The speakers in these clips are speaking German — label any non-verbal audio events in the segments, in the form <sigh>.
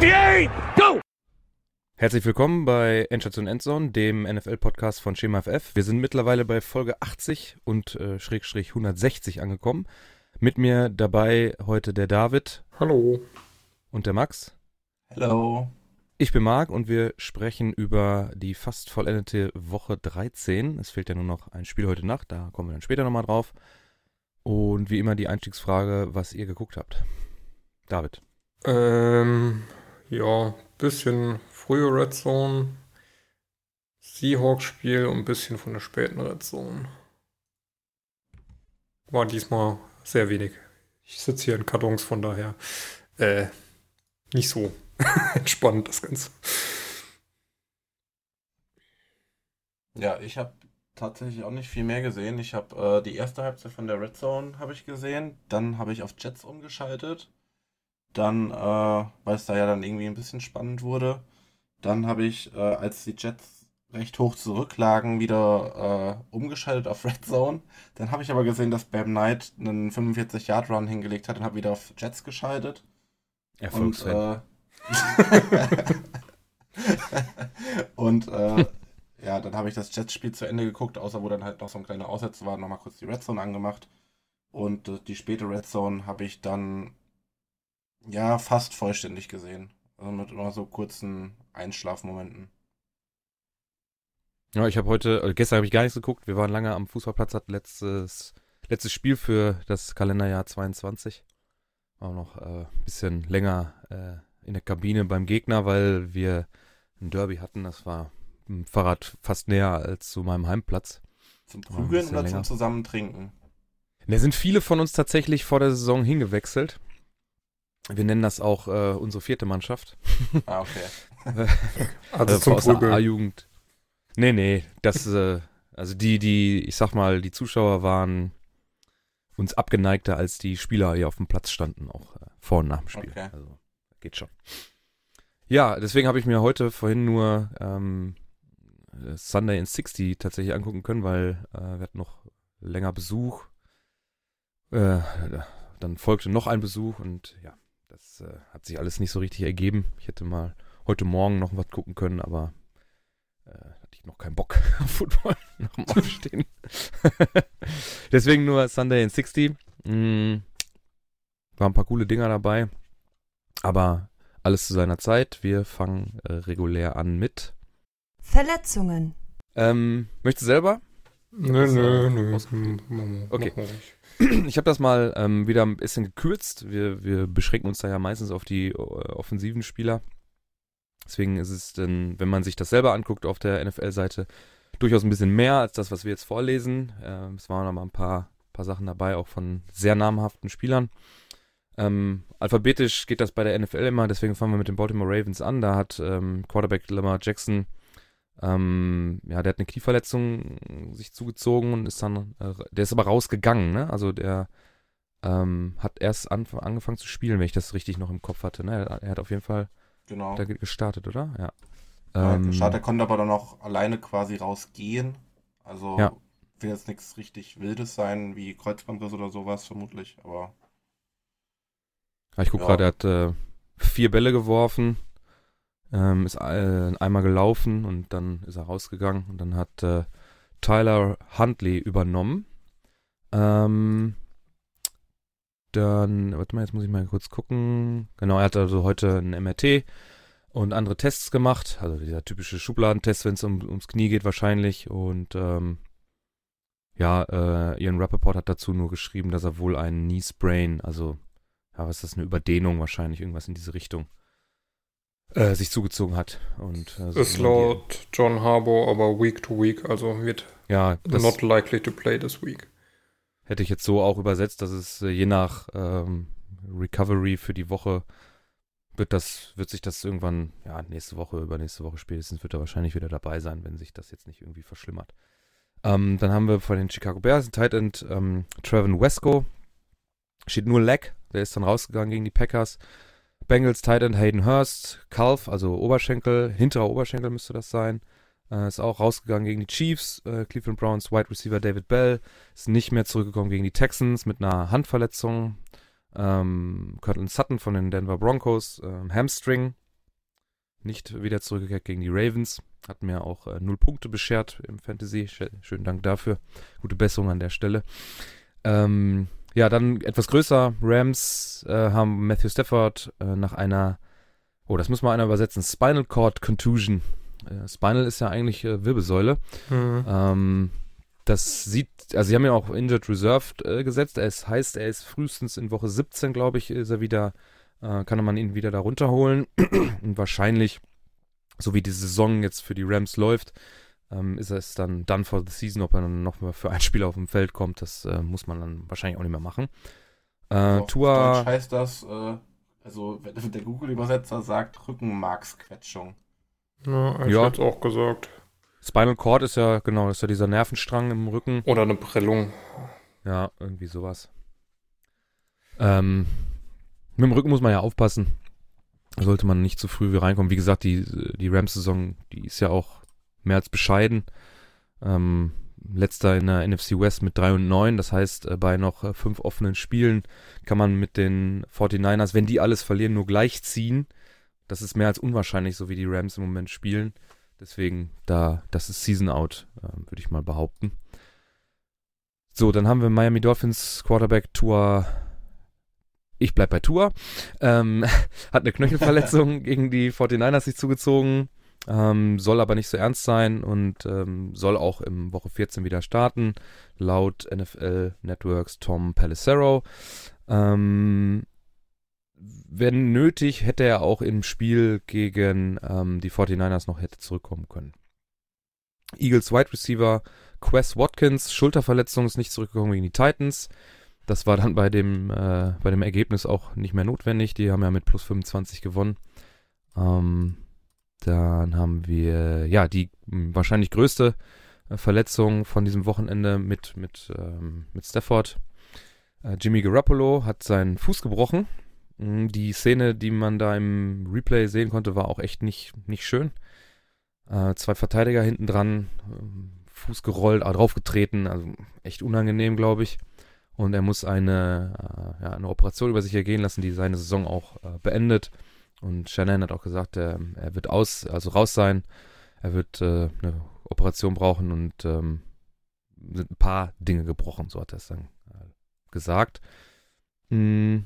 58, go! Herzlich willkommen bei Endstation Endzone, dem NFL-Podcast von Schema FF. Wir sind mittlerweile bei Folge 80 und äh, Schrägstrich 160 angekommen. Mit mir dabei heute der David. Hallo. Und der Max. Hallo. Ich bin Marc und wir sprechen über die fast vollendete Woche 13. Es fehlt ja nur noch ein Spiel heute Nacht, da kommen wir dann später nochmal drauf. Und wie immer die Einstiegsfrage, was ihr geguckt habt. David. Ähm, ja, bisschen frühe Red Zone, Seahawks-Spiel und ein bisschen von der späten Red Zone. War diesmal sehr wenig. Ich sitze hier in Kartons, von daher äh, nicht so <laughs> Entspannt das Ganze. Ja, ich habe tatsächlich auch nicht viel mehr gesehen. Ich habe äh, die erste Halbzeit von der Red Zone ich gesehen. Dann habe ich auf Jets umgeschaltet. Dann, äh, weil es da ja dann irgendwie ein bisschen spannend wurde. Dann habe ich, äh, als die Jets recht hoch zurücklagen, wieder äh, umgeschaltet auf Red Zone. Dann habe ich aber gesehen, dass Bam Knight einen 45-Yard-Run hingelegt hat und habe wieder auf Jets geschaltet. Erfolgsfan. Und, äh, <laughs> und äh, ja, dann habe ich das Jets-Spiel zu Ende geguckt, außer wo dann halt noch so ein kleiner Aussetzer war, nochmal kurz die Red Zone angemacht. Und äh, die späte Red Zone habe ich dann ja fast vollständig gesehen. Also mit immer so kurzen Einschlafmomenten. Ja, ich habe heute, äh, gestern habe ich gar nichts geguckt. Wir waren lange am Fußballplatz, hat letztes, letztes Spiel für das Kalenderjahr 22. War noch ein äh, bisschen länger äh, in der Kabine beim Gegner, weil wir ein Derby hatten. Das war im Fahrrad fast näher als zu meinem Heimplatz. Zum Prügeln oder länger. zum Zusammentrinken? Da sind viele von uns tatsächlich vor der Saison hingewechselt. Wir nennen das auch äh, unsere vierte Mannschaft. <laughs> Ah, okay. <laughs> also zum aus der A-Jugend. Nee, nee, das, äh, also die, die, ich sag mal, die Zuschauer waren uns abgeneigter als die Spieler hier auf dem Platz standen, auch äh, vor und nach dem Spiel. Okay. Also geht schon. Ja, deswegen habe ich mir heute vorhin nur ähm, Sunday in 60 tatsächlich angucken können, weil äh, wir hatten noch länger Besuch. Äh, dann folgte noch ein Besuch und ja, das äh, hat sich alles nicht so richtig ergeben. Ich hätte mal heute Morgen noch was gucken können, aber äh, hatte ich noch keinen Bock <laughs> auf Football <laughs> nach dem Aufstehen. <laughs> Deswegen nur Sunday in 60. Mm, waren ein paar coole Dinger dabei. Aber alles zu seiner Zeit. Wir fangen äh, regulär an mit Verletzungen. Ähm, möchtest du selber? Nö, nö, nö. Okay. <clears throat> Ich habe das mal ähm, wieder ein bisschen gekürzt. Wir, wir beschränken uns da ja meistens auf die äh, offensiven Spieler. Deswegen ist es dann, wenn man sich das selber anguckt auf der NFL-Seite, durchaus ein bisschen mehr als das, was wir jetzt vorlesen. Äh, es waren aber ein paar, paar Sachen dabei, auch von sehr namhaften Spielern. Ähm, alphabetisch geht das bei der NFL immer, deswegen fangen wir mit den Baltimore Ravens an. Da hat ähm, Quarterback Lamar Jackson, ähm, ja, der hat eine Knieverletzung sich zugezogen und ist dann, äh, der ist aber rausgegangen, ne? Also der ähm, hat erst an, angefangen zu spielen, wenn ich das richtig noch im Kopf hatte. Ne? Er, er hat auf jeden Fall genau. da gestartet, oder? Ja. ja ähm, gestartet, er konnte aber dann auch alleine quasi rausgehen. Also ja. will jetzt nichts richtig Wildes sein, wie Kreuzbandriss oder sowas vermutlich, aber ich gucke ja. gerade, er hat äh, vier Bälle geworfen, ähm, ist äh, einmal gelaufen und dann ist er rausgegangen und dann hat äh, Tyler Huntley übernommen. Ähm, dann, warte mal, jetzt muss ich mal kurz gucken. Genau, er hat also heute ein MRT und andere Tests gemacht. Also dieser typische Schubladentest, wenn es um, ums Knie geht wahrscheinlich. Und ähm, ja, äh, Ian Rappaport hat dazu nur geschrieben, dass er wohl einen Knee Sprain, also ja, was ist das, eine Überdehnung wahrscheinlich, irgendwas in diese Richtung, äh, sich zugezogen hat. Und, äh, so ist laut John Harbour aber week to week, also wird ja, not likely to play this week. Hätte ich jetzt so auch übersetzt, dass es äh, je nach ähm, Recovery für die Woche wird das, wird sich das irgendwann, ja, nächste Woche, übernächste Woche spätestens wird er wahrscheinlich wieder dabei sein, wenn sich das jetzt nicht irgendwie verschlimmert. Ähm, dann haben wir von den Chicago Bears einen Tight End ähm, Trevin Wesco. Steht nur Leg, der ist dann rausgegangen gegen die Packers. Bengals Tight End Hayden Hurst, Calf, also Oberschenkel, hinterer Oberschenkel müsste das sein. Äh, ist auch rausgegangen gegen die Chiefs. Äh, Cleveland Browns Wide Receiver David Bell ist nicht mehr zurückgekommen gegen die Texans mit einer Handverletzung. Ähm, Cortland Sutton von den Denver Broncos, ähm, Hamstring. nicht wieder zurückgekehrt gegen die Ravens. Hat mir auch äh, null Punkte beschert im Fantasy. Schönen Dank dafür. Gute Besserung an der Stelle. Ähm, ja, dann etwas größer. Rams äh, haben Matthew Stafford äh, nach einer, oh, das muss mal einer übersetzen, Spinal Cord Contusion. Äh, Spinal ist ja eigentlich äh, Wirbelsäule. Mhm. Ähm, das sieht, also sie haben ja auch Injured Reserved äh, gesetzt. Es heißt, er ist frühestens in Woche 17, glaube ich, ist er wieder, äh, kann man ihn wieder da runterholen. <clears throat> Und wahrscheinlich, so wie die Saison jetzt für die Rams läuft, ähm, ist es dann done for the season, ob er dann noch mal für ein Spiel auf dem Feld kommt, das äh, muss man dann wahrscheinlich auch nicht mehr machen. Äh, also Tua. Deutsch heißt das, äh, also wenn der Google-Übersetzer sagt Rückenmarksquetschung. Ja, ich ja. hätte auch gesagt. Spinal Cord ist ja, genau, ist ja dieser Nervenstrang im Rücken. Oder eine Prellung. Ja, irgendwie sowas. Ähm, mit dem Rücken muss man ja aufpassen. Sollte man nicht zu früh reinkommen. Wie gesagt, die, die Rams-Saison, die ist ja auch mehr als bescheiden. Ähm, letzter in der NFC West mit 3 und 9. Das heißt, äh, bei noch äh, fünf offenen Spielen kann man mit den 49ers, wenn die alles verlieren, nur gleich ziehen. Das ist mehr als unwahrscheinlich, so wie die Rams im Moment spielen. Deswegen, da, das ist Season Out, äh, würde ich mal behaupten. So, dann haben wir Miami Dolphins Quarterback Tour. Ich bleib bei Tour. Ähm, <laughs> hat eine Knöchelverletzung <laughs> gegen die 49ers sich zugezogen. Ähm, soll aber nicht so ernst sein und ähm, soll auch im Woche 14 wieder starten, laut NFL Networks Tom Pelissero. Ähm, wenn nötig, hätte er auch im Spiel gegen ähm, die 49ers noch hätte zurückkommen können. Eagles Wide Receiver Quest Watkins, Schulterverletzung ist nicht zurückgekommen gegen die Titans. Das war dann bei dem, äh, bei dem Ergebnis auch nicht mehr notwendig. Die haben ja mit plus 25 gewonnen. Ähm, dann haben wir, ja, die hm, wahrscheinlich größte äh, Verletzung von diesem Wochenende mit, mit, ähm, mit Stafford. Äh, Jimmy Garoppolo hat seinen Fuß gebrochen. Hm, die Szene, die man da im Replay sehen konnte, war auch echt nicht, nicht schön. Äh, zwei Verteidiger hinten dran, ähm, Fuß gerollt, äh, draufgetreten, also echt unangenehm, glaube ich. Und er muss eine, äh, ja, eine Operation über sich ergehen lassen, die seine Saison auch äh, beendet. Und Shannon hat auch gesagt, er, er wird aus, also raus sein. Er wird äh, eine Operation brauchen und ähm, sind ein paar Dinge gebrochen, so hat er es dann äh, gesagt. Mm.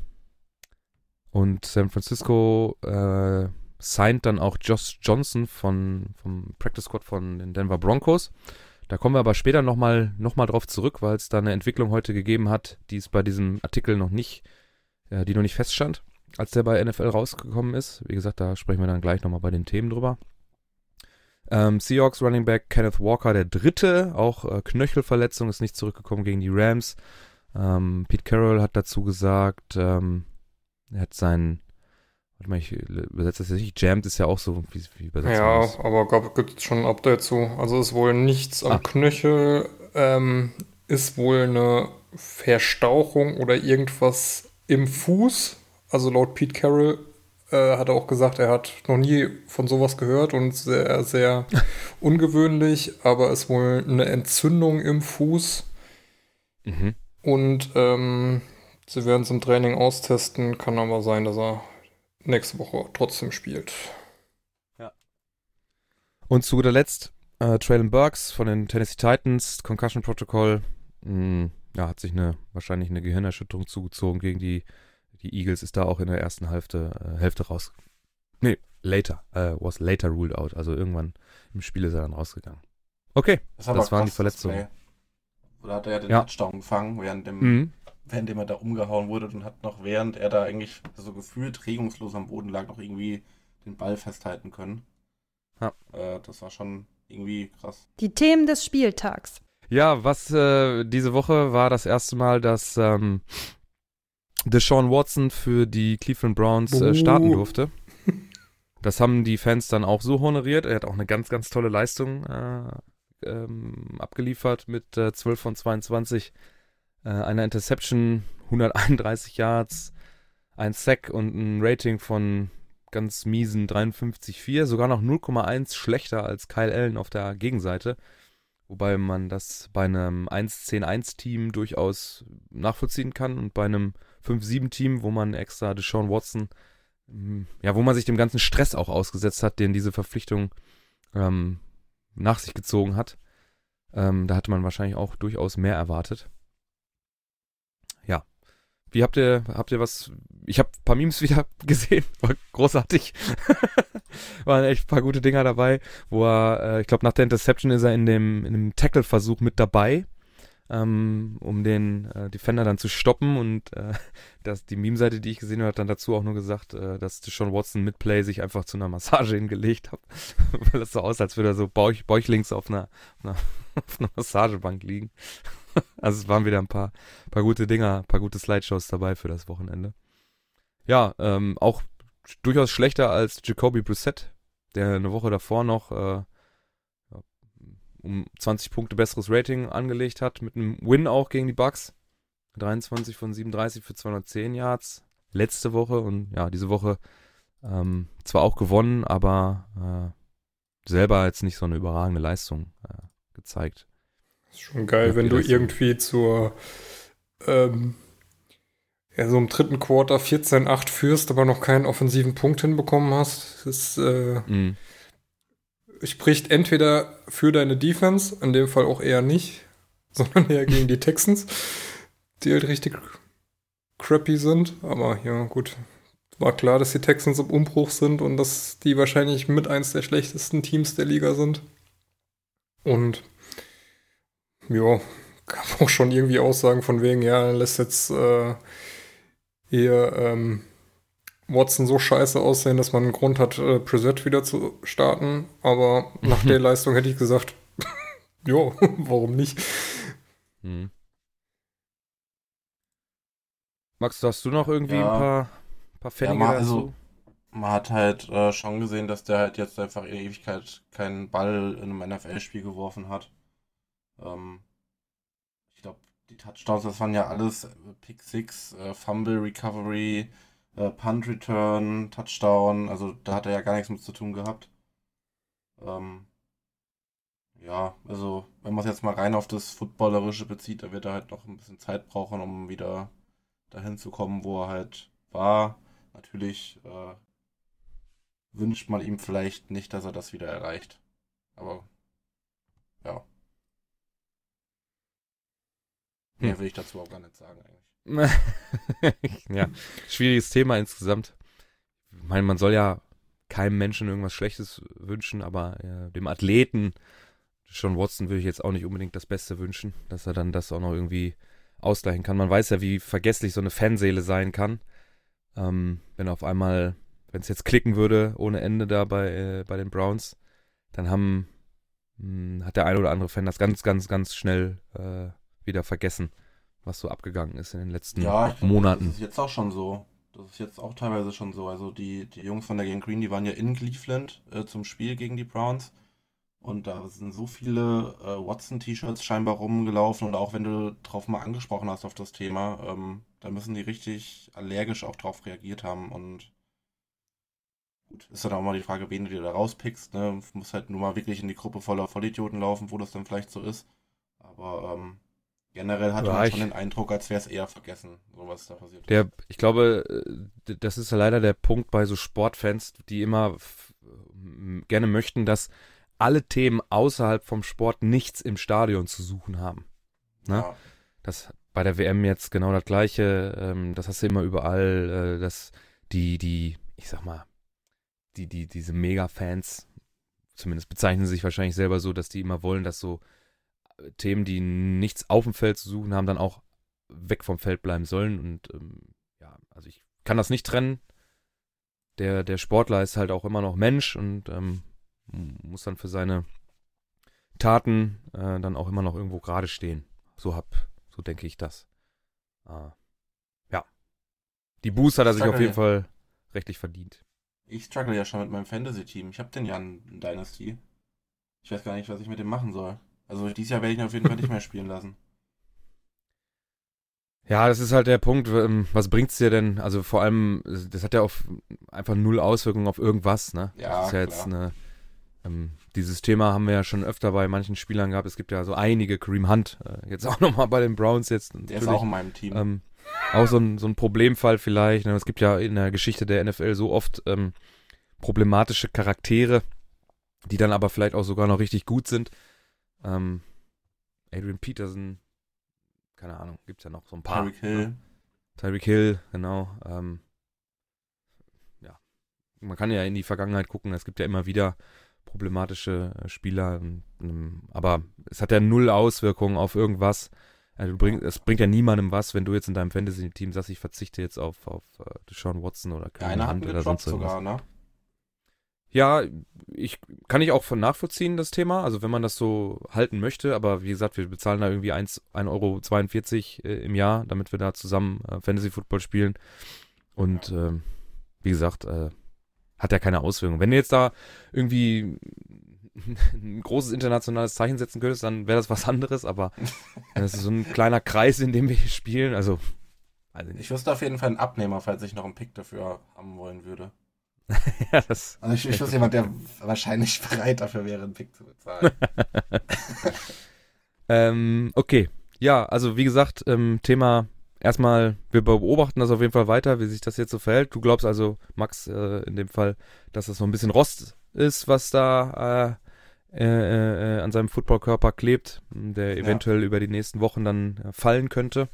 Und San Francisco äh, signed dann auch Josh Johnson von, vom Practice Squad von den Denver Broncos. Da kommen wir aber später nochmal noch mal drauf zurück, weil es da eine Entwicklung heute gegeben hat, die es bei diesem Artikel noch nicht, äh, die noch nicht feststand als der bei NFL rausgekommen ist. Wie gesagt, da sprechen wir dann gleich nochmal bei den Themen drüber. Ähm, Seahawks Running Back Kenneth Walker, der dritte, auch äh, Knöchelverletzung, ist nicht zurückgekommen gegen die Rams. Ähm, Pete Carroll hat dazu gesagt, ähm, er hat seinen, warte mal, ich übersetze das jetzt nicht, jammed ist ja auch so, wie, wie übersetzt Ja, das? aber gab, gibt schon ein Update zu. Also ist wohl nichts am ah. Knöchel, ähm, ist wohl eine Verstauchung oder irgendwas im Fuß also laut Pete Carroll äh, hat er auch gesagt, er hat noch nie von sowas gehört und sehr, sehr <laughs> ungewöhnlich, aber es ist wohl eine Entzündung im Fuß. Mhm. Und ähm, sie werden es im Training austesten, kann aber sein, dass er nächste Woche trotzdem spielt. Ja. Und zu guter Letzt, äh, Traylon Burks von den Tennessee Titans, Concussion Protocol, mh, hm, ja, hat sich eine wahrscheinlich eine Gehirnerschütterung zugezogen gegen die die Eagles ist da auch in der ersten Hälfte, äh, Hälfte raus. Nee, later. Äh, was later ruled out. Also irgendwann im Spiel ist er dann rausgegangen. Okay, das, das waren die Verletzungen. Oder hat er ja den ja. Touchdown gefangen, während dem, mhm. während er da umgehauen wurde und hat noch, während er da eigentlich so gefühlt regungslos am Boden lag, noch irgendwie den Ball festhalten können. Ja. Äh, das war schon irgendwie krass. Die Themen des Spieltags. Ja, was äh, diese Woche war das erste Mal, dass ähm, Deshaun Watson für die Cleveland Browns äh, starten durfte. Das haben die Fans dann auch so honoriert. Er hat auch eine ganz, ganz tolle Leistung äh, ähm, abgeliefert mit äh, 12 von 22, äh, einer Interception, 131 Yards, ein Sack und ein Rating von ganz miesen 53,4, sogar noch 0,1 schlechter als Kyle Allen auf der Gegenseite. Wobei man das bei einem 1-10-1-Team durchaus nachvollziehen kann und bei einem 5-7-Team, wo man extra Deshaun Watson ja, wo man sich dem ganzen Stress auch ausgesetzt hat, den diese Verpflichtung ähm, nach sich gezogen hat. Ähm, da hatte man wahrscheinlich auch durchaus mehr erwartet. Ja. Wie habt ihr, habt ihr was? Ich habe ein paar Memes <laughs> wieder gesehen, war großartig. <laughs> Waren echt ein paar gute Dinger dabei, wo er, äh, ich glaube, nach der Interception ist er in dem, in dem Tackle-Versuch mit dabei ähm, um den äh, Defender dann zu stoppen. Und äh, <laughs> das, die Meme-Seite, die ich gesehen habe, hat dann dazu auch nur gesagt, äh, dass Sean Watson mit Play sich einfach zu einer Massage <laughs> hingelegt hat. <laughs> Weil es so aus, als würde er so bauch, bäuchlings auf einer, auf einer, auf einer Massagebank liegen. also es waren wieder ein paar, paar gute Dinger, ein paar gute Slideshows dabei für das Wochenende. Ja, ähm, auch durchaus schlechter als Jacoby Brissett, der eine Woche davor noch äh, um 20 Punkte besseres Rating angelegt hat, mit einem Win auch gegen die Bucks. 23 von 37 für 210 Yards letzte Woche und ja, diese Woche ähm, zwar auch gewonnen, aber äh, selber jetzt nicht so eine überragende Leistung äh, gezeigt. ist schon geil, ja, wenn du irgendwie zur ähm, ja, so im dritten Quarter 14-8 führst, aber noch keinen offensiven Punkt hinbekommen hast. Das ist äh, mm spricht entweder für deine Defense, in dem Fall auch eher nicht, <laughs> sondern eher gegen die Texans, die halt richtig crappy sind. Aber ja, gut. War klar, dass die Texans im Umbruch sind und dass die wahrscheinlich mit eins der schlechtesten Teams der Liga sind. Und ja, gab auch schon irgendwie Aussagen von wegen, ja, lässt jetzt äh, hier ähm, Watson so scheiße aussehen, dass man einen Grund hat, äh, Preset wieder zu starten. Aber nach <laughs> der Leistung hätte ich gesagt, <laughs> jo, <laughs> warum nicht? Hm. Max, hast du noch irgendwie ja. ein paar, paar Pfennige ja, man, also, man hat halt äh, schon gesehen, dass der halt jetzt einfach in Ewigkeit keinen Ball in einem NFL-Spiel geworfen hat. Ähm, ich glaube, die Touchdowns, das waren ja alles Pick Six, äh, Fumble Recovery, äh, Punt Return, Touchdown, also da hat er ja gar nichts mit zu tun gehabt. Ähm, ja, also wenn man es jetzt mal rein auf das Footballerische bezieht, da wird er halt noch ein bisschen Zeit brauchen, um wieder dahin zu kommen, wo er halt war. Natürlich äh, wünscht man ihm vielleicht nicht, dass er das wieder erreicht. Aber ja. Mehr hm. will ich dazu auch gar nicht sagen eigentlich. <laughs> ja, schwieriges Thema insgesamt. Ich meine, man soll ja keinem Menschen irgendwas Schlechtes wünschen, aber ja, dem Athleten, Sean Watson, würde ich jetzt auch nicht unbedingt das Beste wünschen, dass er dann das auch noch irgendwie ausgleichen kann. Man weiß ja, wie vergesslich so eine Fanseele sein kann. Ähm, wenn auf einmal, wenn es jetzt klicken würde ohne Ende da bei, äh, bei den Browns, dann haben, mh, hm, hat der ein oder andere Fan das ganz, ganz, ganz schnell äh, wieder vergessen was so abgegangen ist in den letzten ja, glaub, Monaten. Das ist jetzt auch schon so. Das ist jetzt auch teilweise schon so. Also die, die Jungs von der Gang Green, die waren ja in Cleveland äh, zum Spiel gegen die Browns. Und da sind so viele äh, Watson-T-Shirts scheinbar rumgelaufen. Und auch wenn du drauf mal angesprochen hast auf das Thema, ähm, da müssen die richtig allergisch auch drauf reagiert haben. Und gut, ist dann auch mal die Frage, wen du dir da rauspickst. Ne? Du musst halt nur mal wirklich in die Gruppe voller Vollidioten laufen, wo das dann vielleicht so ist. Aber ähm, Generell hatte ja, man schon den Eindruck, als wäre es eher vergessen, so was da passiert. Der, ich glaube, äh, das ist leider der Punkt bei so Sportfans, die immer gerne möchten, dass alle Themen außerhalb vom Sport nichts im Stadion zu suchen haben. Ne? Ja. Das bei der WM jetzt genau das gleiche, ähm, das hast du immer überall, äh, dass die, die, ich sag mal, die, die, diese Mega-Fans, zumindest bezeichnen sie sich wahrscheinlich selber so, dass die immer wollen, dass so Themen, die nichts auf dem Feld zu suchen haben, dann auch weg vom Feld bleiben sollen. Und ähm, ja, also ich kann das nicht trennen. Der, der Sportler ist halt auch immer noch Mensch und ähm, muss dann für seine Taten äh, dann auch immer noch irgendwo gerade stehen. So hab, so denke ich das. Äh, ja. Die Boost hat er sich auf jeden ja. Fall rechtlich verdient. Ich struggle ja schon mit meinem Fantasy-Team. Ich habe den ja in Dynasty. Ich weiß gar nicht, was ich mit dem machen soll. Also dieses Jahr werde ich ihn auf jeden Fall nicht mehr spielen lassen. <laughs> Ja, das ist halt der Punkt. Ähm, was bringt's dir denn? Also vor allem, das hat ja auch einfach null Auswirkungen auf irgendwas, ne? Ja, das ist ja jetzt eine, ähm, dieses Thema haben wir ja schon öfter bei manchen Spielern gehabt. Es gibt ja so einige, Kareem Hunt, äh, jetzt auch <laughs> nochmal bei den Browns jetzt. Der ist auch in meinem Team. Ähm, auch so ein, so ein Problemfall vielleicht. Ne? Es gibt ja in der Geschichte der NFL so oft ähm, problematische Charaktere, die dann aber vielleicht auch sogar noch richtig gut sind. Ähm, Adrian Peterson, keine Ahnung, gibt es ja noch so ein paar. Tyreek Hill. Ne? Tyreek Hill, genau. Ähm, ja, man kann ja in die Vergangenheit gucken. Es gibt ja immer wieder problematische äh, Spieler, ähm, aber es hat ja null Auswirkungen auf irgendwas. Also bring, es bringt ja niemandem was, wenn du jetzt in deinem Fantasy-Team sagst, ich verzichte jetzt auf, auf uh, Deshaun Watson oder Keine Hand oder sonst sogar, ne? Ja, ich kann ich auch von nachvollziehen, das Thema. Also wenn man das so halten möchte, aber wie gesagt, wir bezahlen da irgendwie 1,42 Euro äh, im Jahr, damit wir da zusammen äh, Fantasy Football spielen. Und äh, wie gesagt, äh, hat ja keine Auswirkungen. Wenn du jetzt da irgendwie <laughs> ein großes internationales Zeichen setzen könntest, dann wäre das was anderes, aber das ist so ein kleiner Kreis, in dem wir hier spielen. Also, also ich wüsste auf jeden Fall einen Abnehmer, falls ich noch einen Pick dafür haben wollen würde. <laughs> ja, das also ich, ich wüsste jemand, der wahrscheinlich <laughs> bereit dafür wäre, einen Pick zu bezahlen. <laughs> ähm, okay. Ja, also wie gesagt, ähm, Thema erstmal, wir beobachten das auf jeden Fall weiter, wie sich das jetzt so verhält. Du glaubst also, Max, äh, in dem Fall, dass das so ein bisschen Rost ist, was da äh, äh, äh an seinem Footballkörper klebt, der eventuell ja. über die nächsten Wochen dann äh, fallen könnte.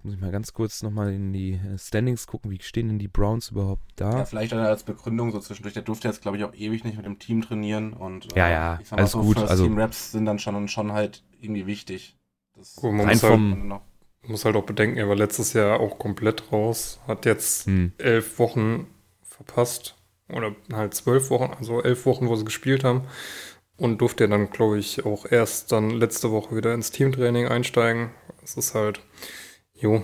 Jetzt muss ich mal ganz kurz nochmal in die äh, Standings gucken, wie stehen denn die Browns überhaupt da? Ja, vielleicht als Begründung so zwischendurch. Der durfte jetzt, glaube ich, auch ewig nicht mit dem Team trainieren und ja, ja, ich sag mal alles so, gut. Also Team Raps sind dann schon schon halt irgendwie wichtig. Das Gut, man muss halt, muss halt auch bedenken, er war letztes Jahr auch komplett raus, hat jetzt hm. elf Wochen verpasst oder halt zwölf Wochen, also elf Wochen, wo sie gespielt haben und durfte dann, glaube ich, auch erst dann letzte Woche wieder ins Teamtraining einsteigen. Es ist halt, jo,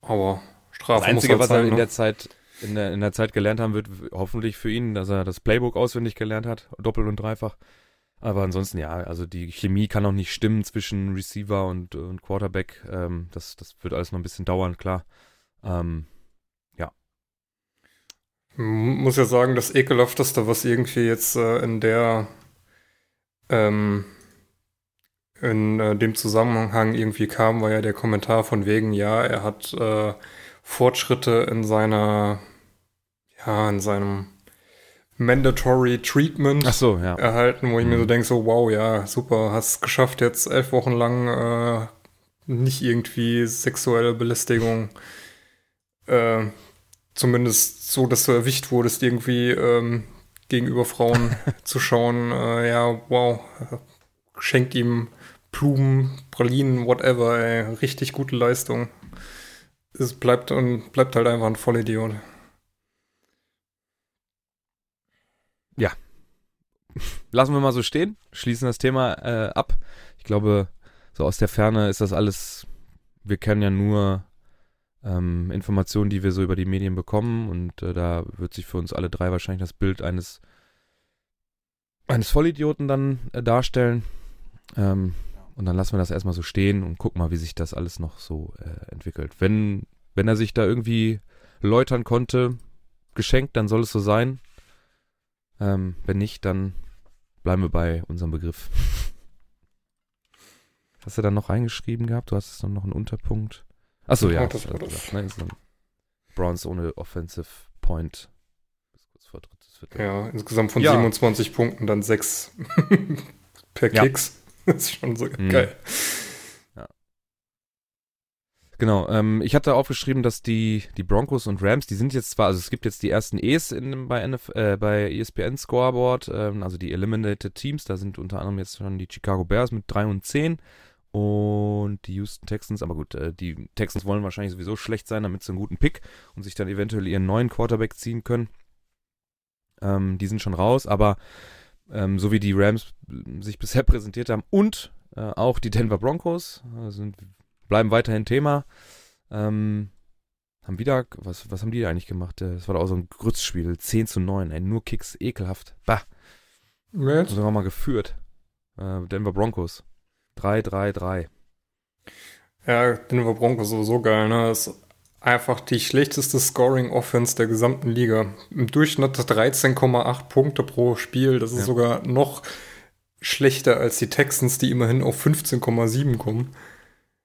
aber Strafe Das Einzige, was er in ne? der Zeit in der, in der Zeit gelernt haben wird, hoffentlich für ihn, dass er das Playbook auswendig gelernt hat, doppelt und dreifach. Aber ansonsten ja, also die Chemie kann auch nicht stimmen zwischen Receiver und, und Quarterback. Ähm, das, das wird alles noch ein bisschen dauern, klar. Ähm, ja. Muss ja sagen, das ekelhafteste, was irgendwie jetzt äh, in der ähm, in äh, dem Zusammenhang irgendwie kam, war ja der Kommentar von wegen, ja, er hat äh, Fortschritte in seiner, ja, in seinem Mandatory Treatment so, ja. erhalten, wo ich mhm. mir so mhm. denke, so wow, ja, super, hast geschafft, jetzt elf Wochen lang äh, nicht irgendwie sexuelle Belästigung, äh, zumindest so, dass du erwischt wurdest, irgendwie ähm, gegenüber Frauen <laughs> zu schauen. Äh, ja, wow, schenkt ihm Blumen, Pralinen, whatever, ey, richtig gute Leistung. Es bleibt und bleibt halt einfach ein Vollidiot. ja, lassen wir mal so stehen, schließen das Thema äh, ab. Ich glaube, so aus der Ferne ist das alles, wir kennen ja nur ähm, Informationen, die wir so über die Medien bekommen und äh, da wird sich für uns alle drei wahrscheinlich das Bild eines eines Vollidioten dann äh, darstellen. Ähm, und dann lassen wir das erstmal so stehen und gucken mal, wie sich das alles noch so äh, entwickelt. Wenn, wenn er sich da irgendwie läutern konnte, geschenkt, dann soll es so sein. Ähm, wenn nicht, dann bleiben wir bei unserem Begriff. <laughs> Hast du dann noch reingeschrieben gehabt? Du hast dann noch einen Unterpunkt. Achso, ja. Das war das. Nein, ist Bronze ohne Offensive Point. Bis kurz vor drittes Viertel. Ja, insgesamt von ja. 27 Punkten dann 6 <laughs> per Kicks. Ja. <laughs> Das ist schon so mhm. geil. Genau, ähm, ich hatte aufgeschrieben, dass die, die Broncos und Rams, die sind jetzt zwar, also es gibt jetzt die ersten E's in, bei, NF, äh, bei ESPN Scoreboard, ähm, also die Eliminated Teams, da sind unter anderem jetzt schon die Chicago Bears mit 3 und 10 und die Houston Texans, aber gut, äh, die Texans wollen wahrscheinlich sowieso schlecht sein, damit sie einen guten Pick und sich dann eventuell ihren neuen Quarterback ziehen können. Ähm, die sind schon raus, aber ähm, so wie die Rams sich bisher <laughs> präsentiert haben und äh, auch die Denver Broncos äh, sind bleiben weiterhin Thema. Ähm, haben wieder, was, was haben die eigentlich gemacht? Das war doch auch so ein Grützspiel. 10 zu 9, ey, nur Kicks, ekelhaft. Bah. Haben wir mal geführt. Äh, Denver Broncos. 3-3-3. Ja, Denver Broncos sowieso geil, ne? Das einfach die schlechteste Scoring-Offense der gesamten Liga. Im Durchschnitt 13,8 Punkte pro Spiel. Das ist ja. sogar noch schlechter als die Texans, die immerhin auf 15,7 kommen.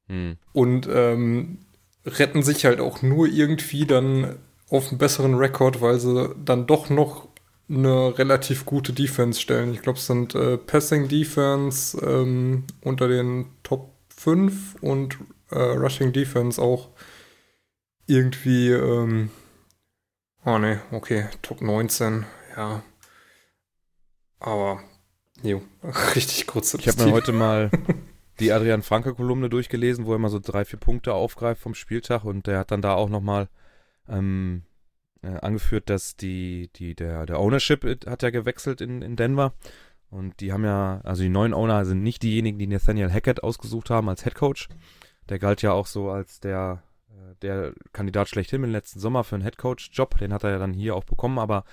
Hm. Und ähm, retten sich halt auch nur irgendwie dann auf einen besseren Rekord, weil sie dann doch noch eine relativ gute Defense stellen. Ich glaube, es sind äh, Passing Defense ähm, unter den Top 5 und äh, Rushing Defense auch irgendwie, ähm, oh ne, okay, Top 19, ja. Aber, jo, <laughs> richtig kurz. Ich habe mir heute mal <laughs> die Adrian Franke-Kolumne durchgelesen, wo er mal so drei, vier Punkte aufgreift vom Spieltag und der hat dann da auch nochmal ähm, äh, angeführt, dass die, die, der, der Ownership hat ja gewechselt in, in Denver. Und die haben ja, also die neuen Owner sind nicht diejenigen, die Nathaniel Hackett ausgesucht haben als Head Coach. Der galt ja auch so als der, der Kandidat schlechthin im letzten Sommer für einen Head Coach Job. Den hat er ja dann hier auch bekommen, aber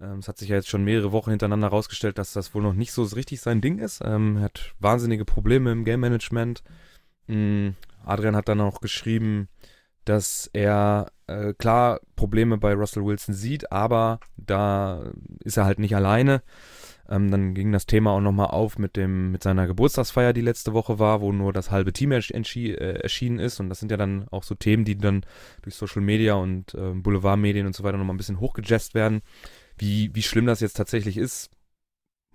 ähm, es hat sich ja jetzt schon mehrere Wochen hintereinander herausgestellt, dass das wohl noch nicht so richtig sein Ding ist. Ähm, er hat wahnsinnige Probleme im Game Management. Ähm, Adrian hat dann auch geschrieben, dass er äh, klar Probleme bei Russell Wilson sieht, aber da ist er halt nicht alleine. Ähm, dann ging das Thema auch nochmal auf mit dem, mit seiner Geburtstagsfeier, die letzte Woche war, wo nur das halbe Team äh, erschienen ist. Und das sind ja dann auch so Themen, die dann durch Social Media und äh, Boulevardmedien und so weiter nochmal ein bisschen hochgejazzt werden. Wie, wie schlimm das jetzt tatsächlich ist,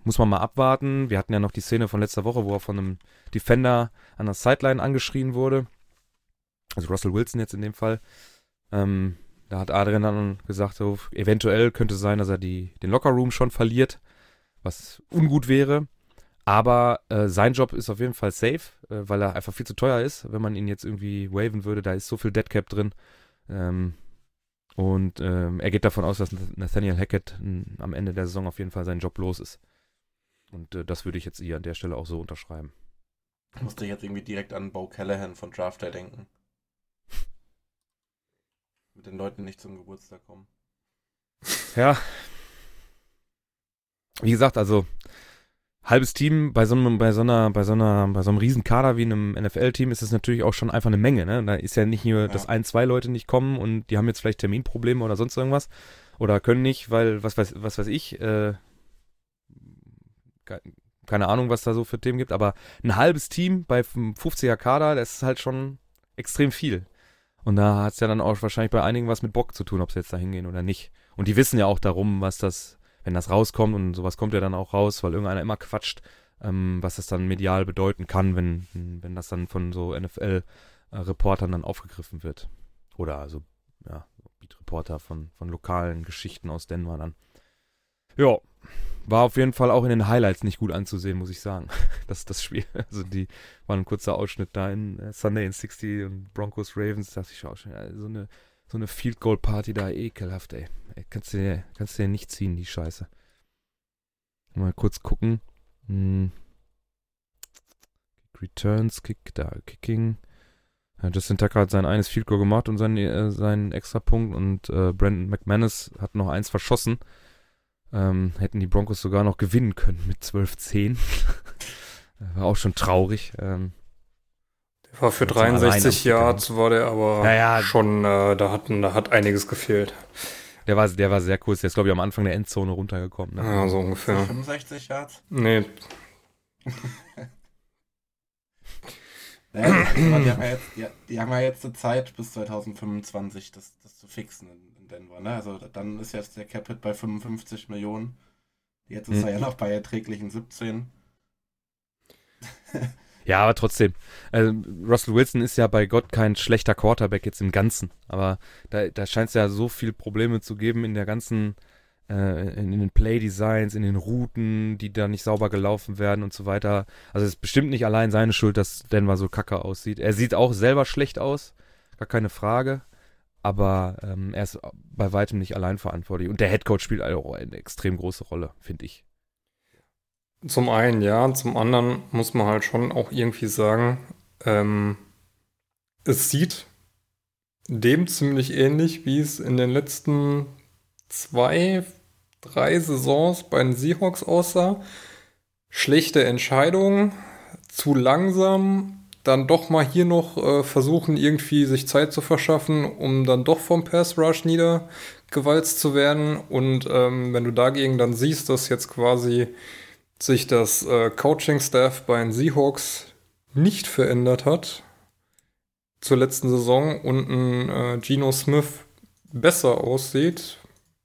muss man mal abwarten. Wir hatten ja noch die Szene von letzter Woche, wo er von einem Defender an der Sideline angeschrien wurde. Also Russell Wilson jetzt in dem Fall. Ähm, da hat Adrian dann gesagt, so, eventuell könnte es sein, dass er die, den Lockerroom schon verliert, was ungut wäre. Aber äh, sein Job ist auf jeden Fall safe, äh, weil er einfach viel zu teuer ist, wenn man ihn jetzt irgendwie waven würde. Da ist so viel Deadcap drin. Ähm, und ähm, er geht davon aus, dass Nathaniel Hackett am Ende der Saison auf jeden Fall seinen Job los ist. Und äh, das würde ich jetzt hier an der Stelle auch so unterschreiben. Ich musste jetzt irgendwie direkt an Bo Callahan von Draft Day denken <laughs> mit den Leuten nicht zum Geburtstag kommen. Ja. Wie gesagt, also halbes Team bei so einem, bei so einer, bei so einer, bei so einem Riesenkader wie einem NFL-Team ist es natürlich auch schon einfach eine Menge, ne? Da ist ja nicht nur, ja. dass ein, zwei Leute nicht kommen und die haben jetzt vielleicht Terminprobleme oder sonst irgendwas. Oder können nicht, weil, was weiß, was weiß ich, äh, keine Ahnung, was da so für Themen gibt, aber ein halbes Team bei 50er Kader, das ist halt schon extrem viel. Und da hat es ja dann auch wahrscheinlich bei einigen was mit Bock zu tun, ob sie jetzt da hingehen oder nicht. Und die wissen ja auch darum, was das, wenn das rauskommt und sowas kommt ja dann auch raus, weil irgendeiner immer quatscht, ähm, was das dann medial bedeuten kann, wenn, wenn das dann von so NFL-Reportern dann aufgegriffen wird. Oder also, ja, Beat-Reporter von, von lokalen Geschichten aus Denver dann. Ja, war auf jeden Fall auch in den Highlights nicht gut anzusehen, muss ich sagen. <laughs> Das das Spiel. Also die war ein kurzer Ausschnitt da in äh, Sunday in 60 und Broncos Ravens. Da dachte ich auch schon, ja, so eine, so eine Field Goal Party da, ekelhaft, ey. kannst du dir, kannst dir nicht ziehen, die Scheiße. Mal kurz gucken. Hm. Returns, Kick, da, Kicking. Ja, Justin Tucker hat sein eines Field Goal gemacht und seinen, äh, seinen Extrapunkt und äh, Brandon McManus hat noch eins verschossen. Ähm, hätten die Broncos sogar noch gewinnen können mit 12-10. <laughs> war auch schon traurig. Ähm, war für 63 Yards, war der aber naja, schon, äh, da, hat, da hat einiges gefehlt. Der war, der war sehr kurz, der ist glaube ich am Anfang der Endzone runtergekommen. Ne? Ja, so ungefähr. 65 Yards? Nee. naja, die, haben ja jetzt, die, die, haben ja jetzt eine Zeit bis 2025, das, das zu fixen in Denver. Ne? Also dann ist jetzt der Cap-Hit bei 55 Millionen. Jetzt ist hm. er ja noch bei erträglichen 17. ja, aber trotzdem. Also Russell Wilson ist ja bei Gott kein schlechter Quarterback jetzt im Ganzen. Aber da, da scheint es ja so viele Probleme zu geben in der ganzen, äh, in, in den Play-Designs, in den Routen, die da nicht sauber gelaufen werden und so weiter. Also es ist bestimmt nicht allein seine Schuld, dass Denver so kacke aussieht. Er sieht auch selber schlecht aus, gar keine Frage aber ähm, er ist bei weitem nicht allein verantwortlich. Und der Headcoach spielt auch eine extrem große Rolle, finde ich. Zum einen ja, zum anderen muss man halt schon auch irgendwie sagen, ähm, es sieht dem ziemlich ähnlich, wie es in den letzten zwei, drei Saisons bei den Seahawks aussah. Schlechte Entscheidungen, zu langsam, dann doch mal hier noch äh, versuchen, irgendwie sich Zeit zu verschaffen, um dann doch vom Pass Rush niedergewalzt zu werden. Und ähm, wenn du dagegen dann siehst, dass jetzt quasi sich das äh, Coaching-Staff bei den Seahawks nicht verändert hat, zur letzten Saison und ein äh, Geno Smith besser aussieht,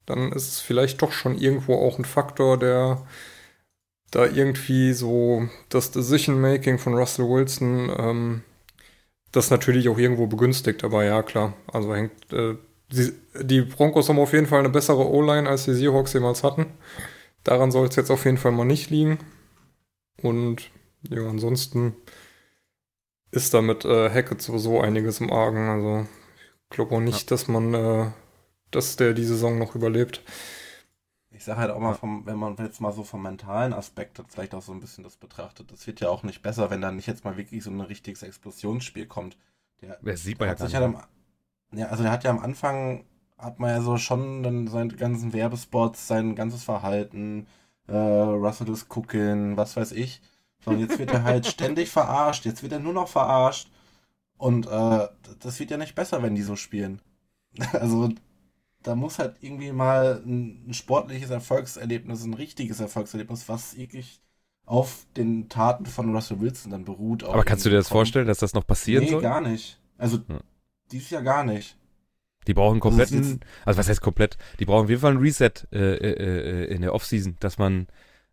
dann ist es vielleicht doch schon irgendwo auch ein Faktor, der da irgendwie so das Decision-Making von Russell Wilson ähm, das natürlich auch irgendwo begünstigt. Aber ja, klar, also hängt. Äh, die, die Broncos haben auf jeden Fall eine bessere O-Line, als die Seahawks jemals hatten. Daran soll es jetzt auf jeden Fall mal nicht liegen. Und ja, ansonsten ist da mit äh, Hackett sowieso einiges im Argen. Also ich glaube auch nicht, ja. dass man, äh, dass der die Saison noch überlebt. Ich sage halt auch mal, vom, wenn man jetzt mal so vom mentalen Aspekt vielleicht auch so ein bisschen das betrachtet, das wird ja auch nicht besser, wenn da nicht jetzt mal wirklich so ein richtiges Explosionsspiel kommt. Der, das sieht man ja gar nicht. Halt am, ja, also der hat ja am Anfang, hat man ja so schon dann seine ganzen Werbespots, sein ganzes Verhalten, äh, Russell ist gucken, was weiß ich. So, und jetzt wird er halt <laughs> ständig verarscht, jetzt wird er nur noch verarscht. Und äh, das wird ja nicht besser, wenn die so spielen. <laughs> Also da muss halt irgendwie mal ein, sportliches Erfolgserlebnis, ein richtiges Erfolgserlebnis, was wirklich auf den Taten von Russell Wilson dann beruht. Aber kannst du dir das kommen. vorstellen, dass das noch passieren nee, soll? Nee, gar nicht. Also hm. dies Jahr gar nicht. Die brauchen kompletten, also was heißt komplett? Die brauchen auf jeden Fall ein Reset äh, äh, äh in der Offseason, dass man,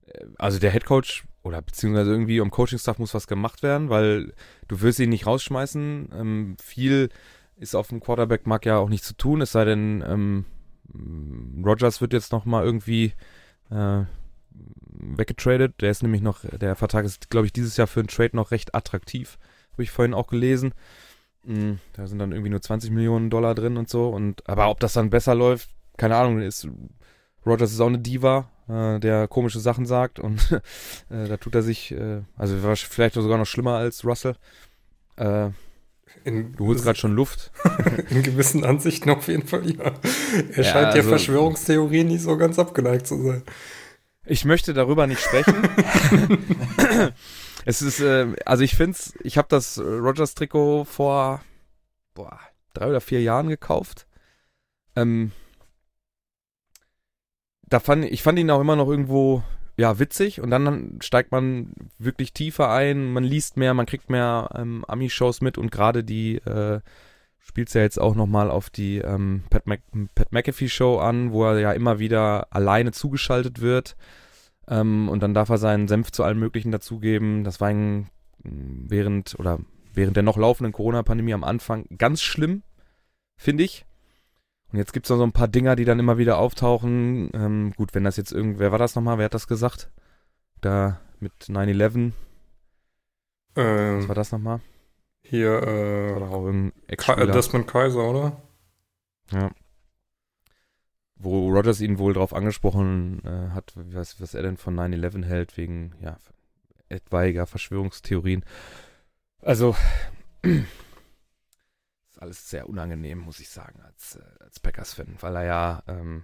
äh, also der Headcoach oder beziehungsweise irgendwie um Coaching-Staff muss was gemacht werden, weil du wirst ihn nicht rausschmeißen. Ähm, viel ist auf dem Quarterback-Markt ja auch nicht zu tun, es sei denn, ähm, Rogers wird jetzt nochmal irgendwie äh, weggetradet. Der ist nämlich noch, der Vertrag ist, glaube ich, dieses Jahr für einen Trade noch recht attraktiv. Habe ich vorhin auch gelesen. Mhm, da sind dann irgendwie nur 20 Millionen Dollar drin und so. Und aber ob das dann besser läuft, keine Ahnung. Ist, Rogers ist auch eine Diva, äh, der komische Sachen sagt und <laughs> äh, da tut er sich, äh, also vielleicht sogar noch schlimmer als Russell. Äh, in, du holst gerade schon Luft. <laughs> In gewissen Ansichten auf jeden Fall, ja. Er ja, scheint also, ja Verschwörungstheorien nicht so ganz abgeneigt zu sein. Ich möchte darüber nicht sprechen. <laughs> es ist, äh, also ich finde ich habe das Rogers-Trikot vor boah, drei oder vier Jahren gekauft. Ähm, da fand ich fand ihn auch immer noch irgendwo ja, witzig und dann steigt man wirklich tiefer ein, man liest mehr, man kriegt mehr ähm, Ami-Shows mit und gerade die äh, spielt ja jetzt auch nochmal auf die ähm, Pat, Mac Pat McAfee-Show an, wo er ja immer wieder alleine zugeschaltet wird ähm, und dann darf er seinen Senf zu allem Möglichen dazugeben. Das war ein, während oder während der noch laufenden Corona-Pandemie am Anfang ganz schlimm, finde ich. Und jetzt gibt es noch so ein paar Dinger, die dann immer wieder auftauchen. Ähm, gut, wenn das jetzt irgendwer war das nochmal? Wer hat das gesagt? Da mit 9-11. Ähm, Was war das nochmal? Hier, äh. War doch auch irgendein Desmond Kaiser, oder? Ja. Wo Rogers ihn wohl drauf angesprochen äh, hat, was, was er denn von 9-11 hält, wegen, ja, etwaiger Verschwörungstheorien. Also, <clears throat> ist alles sehr unangenehm, muss ich sagen, als, äh, als Packers-Fan, weil er ja ähm,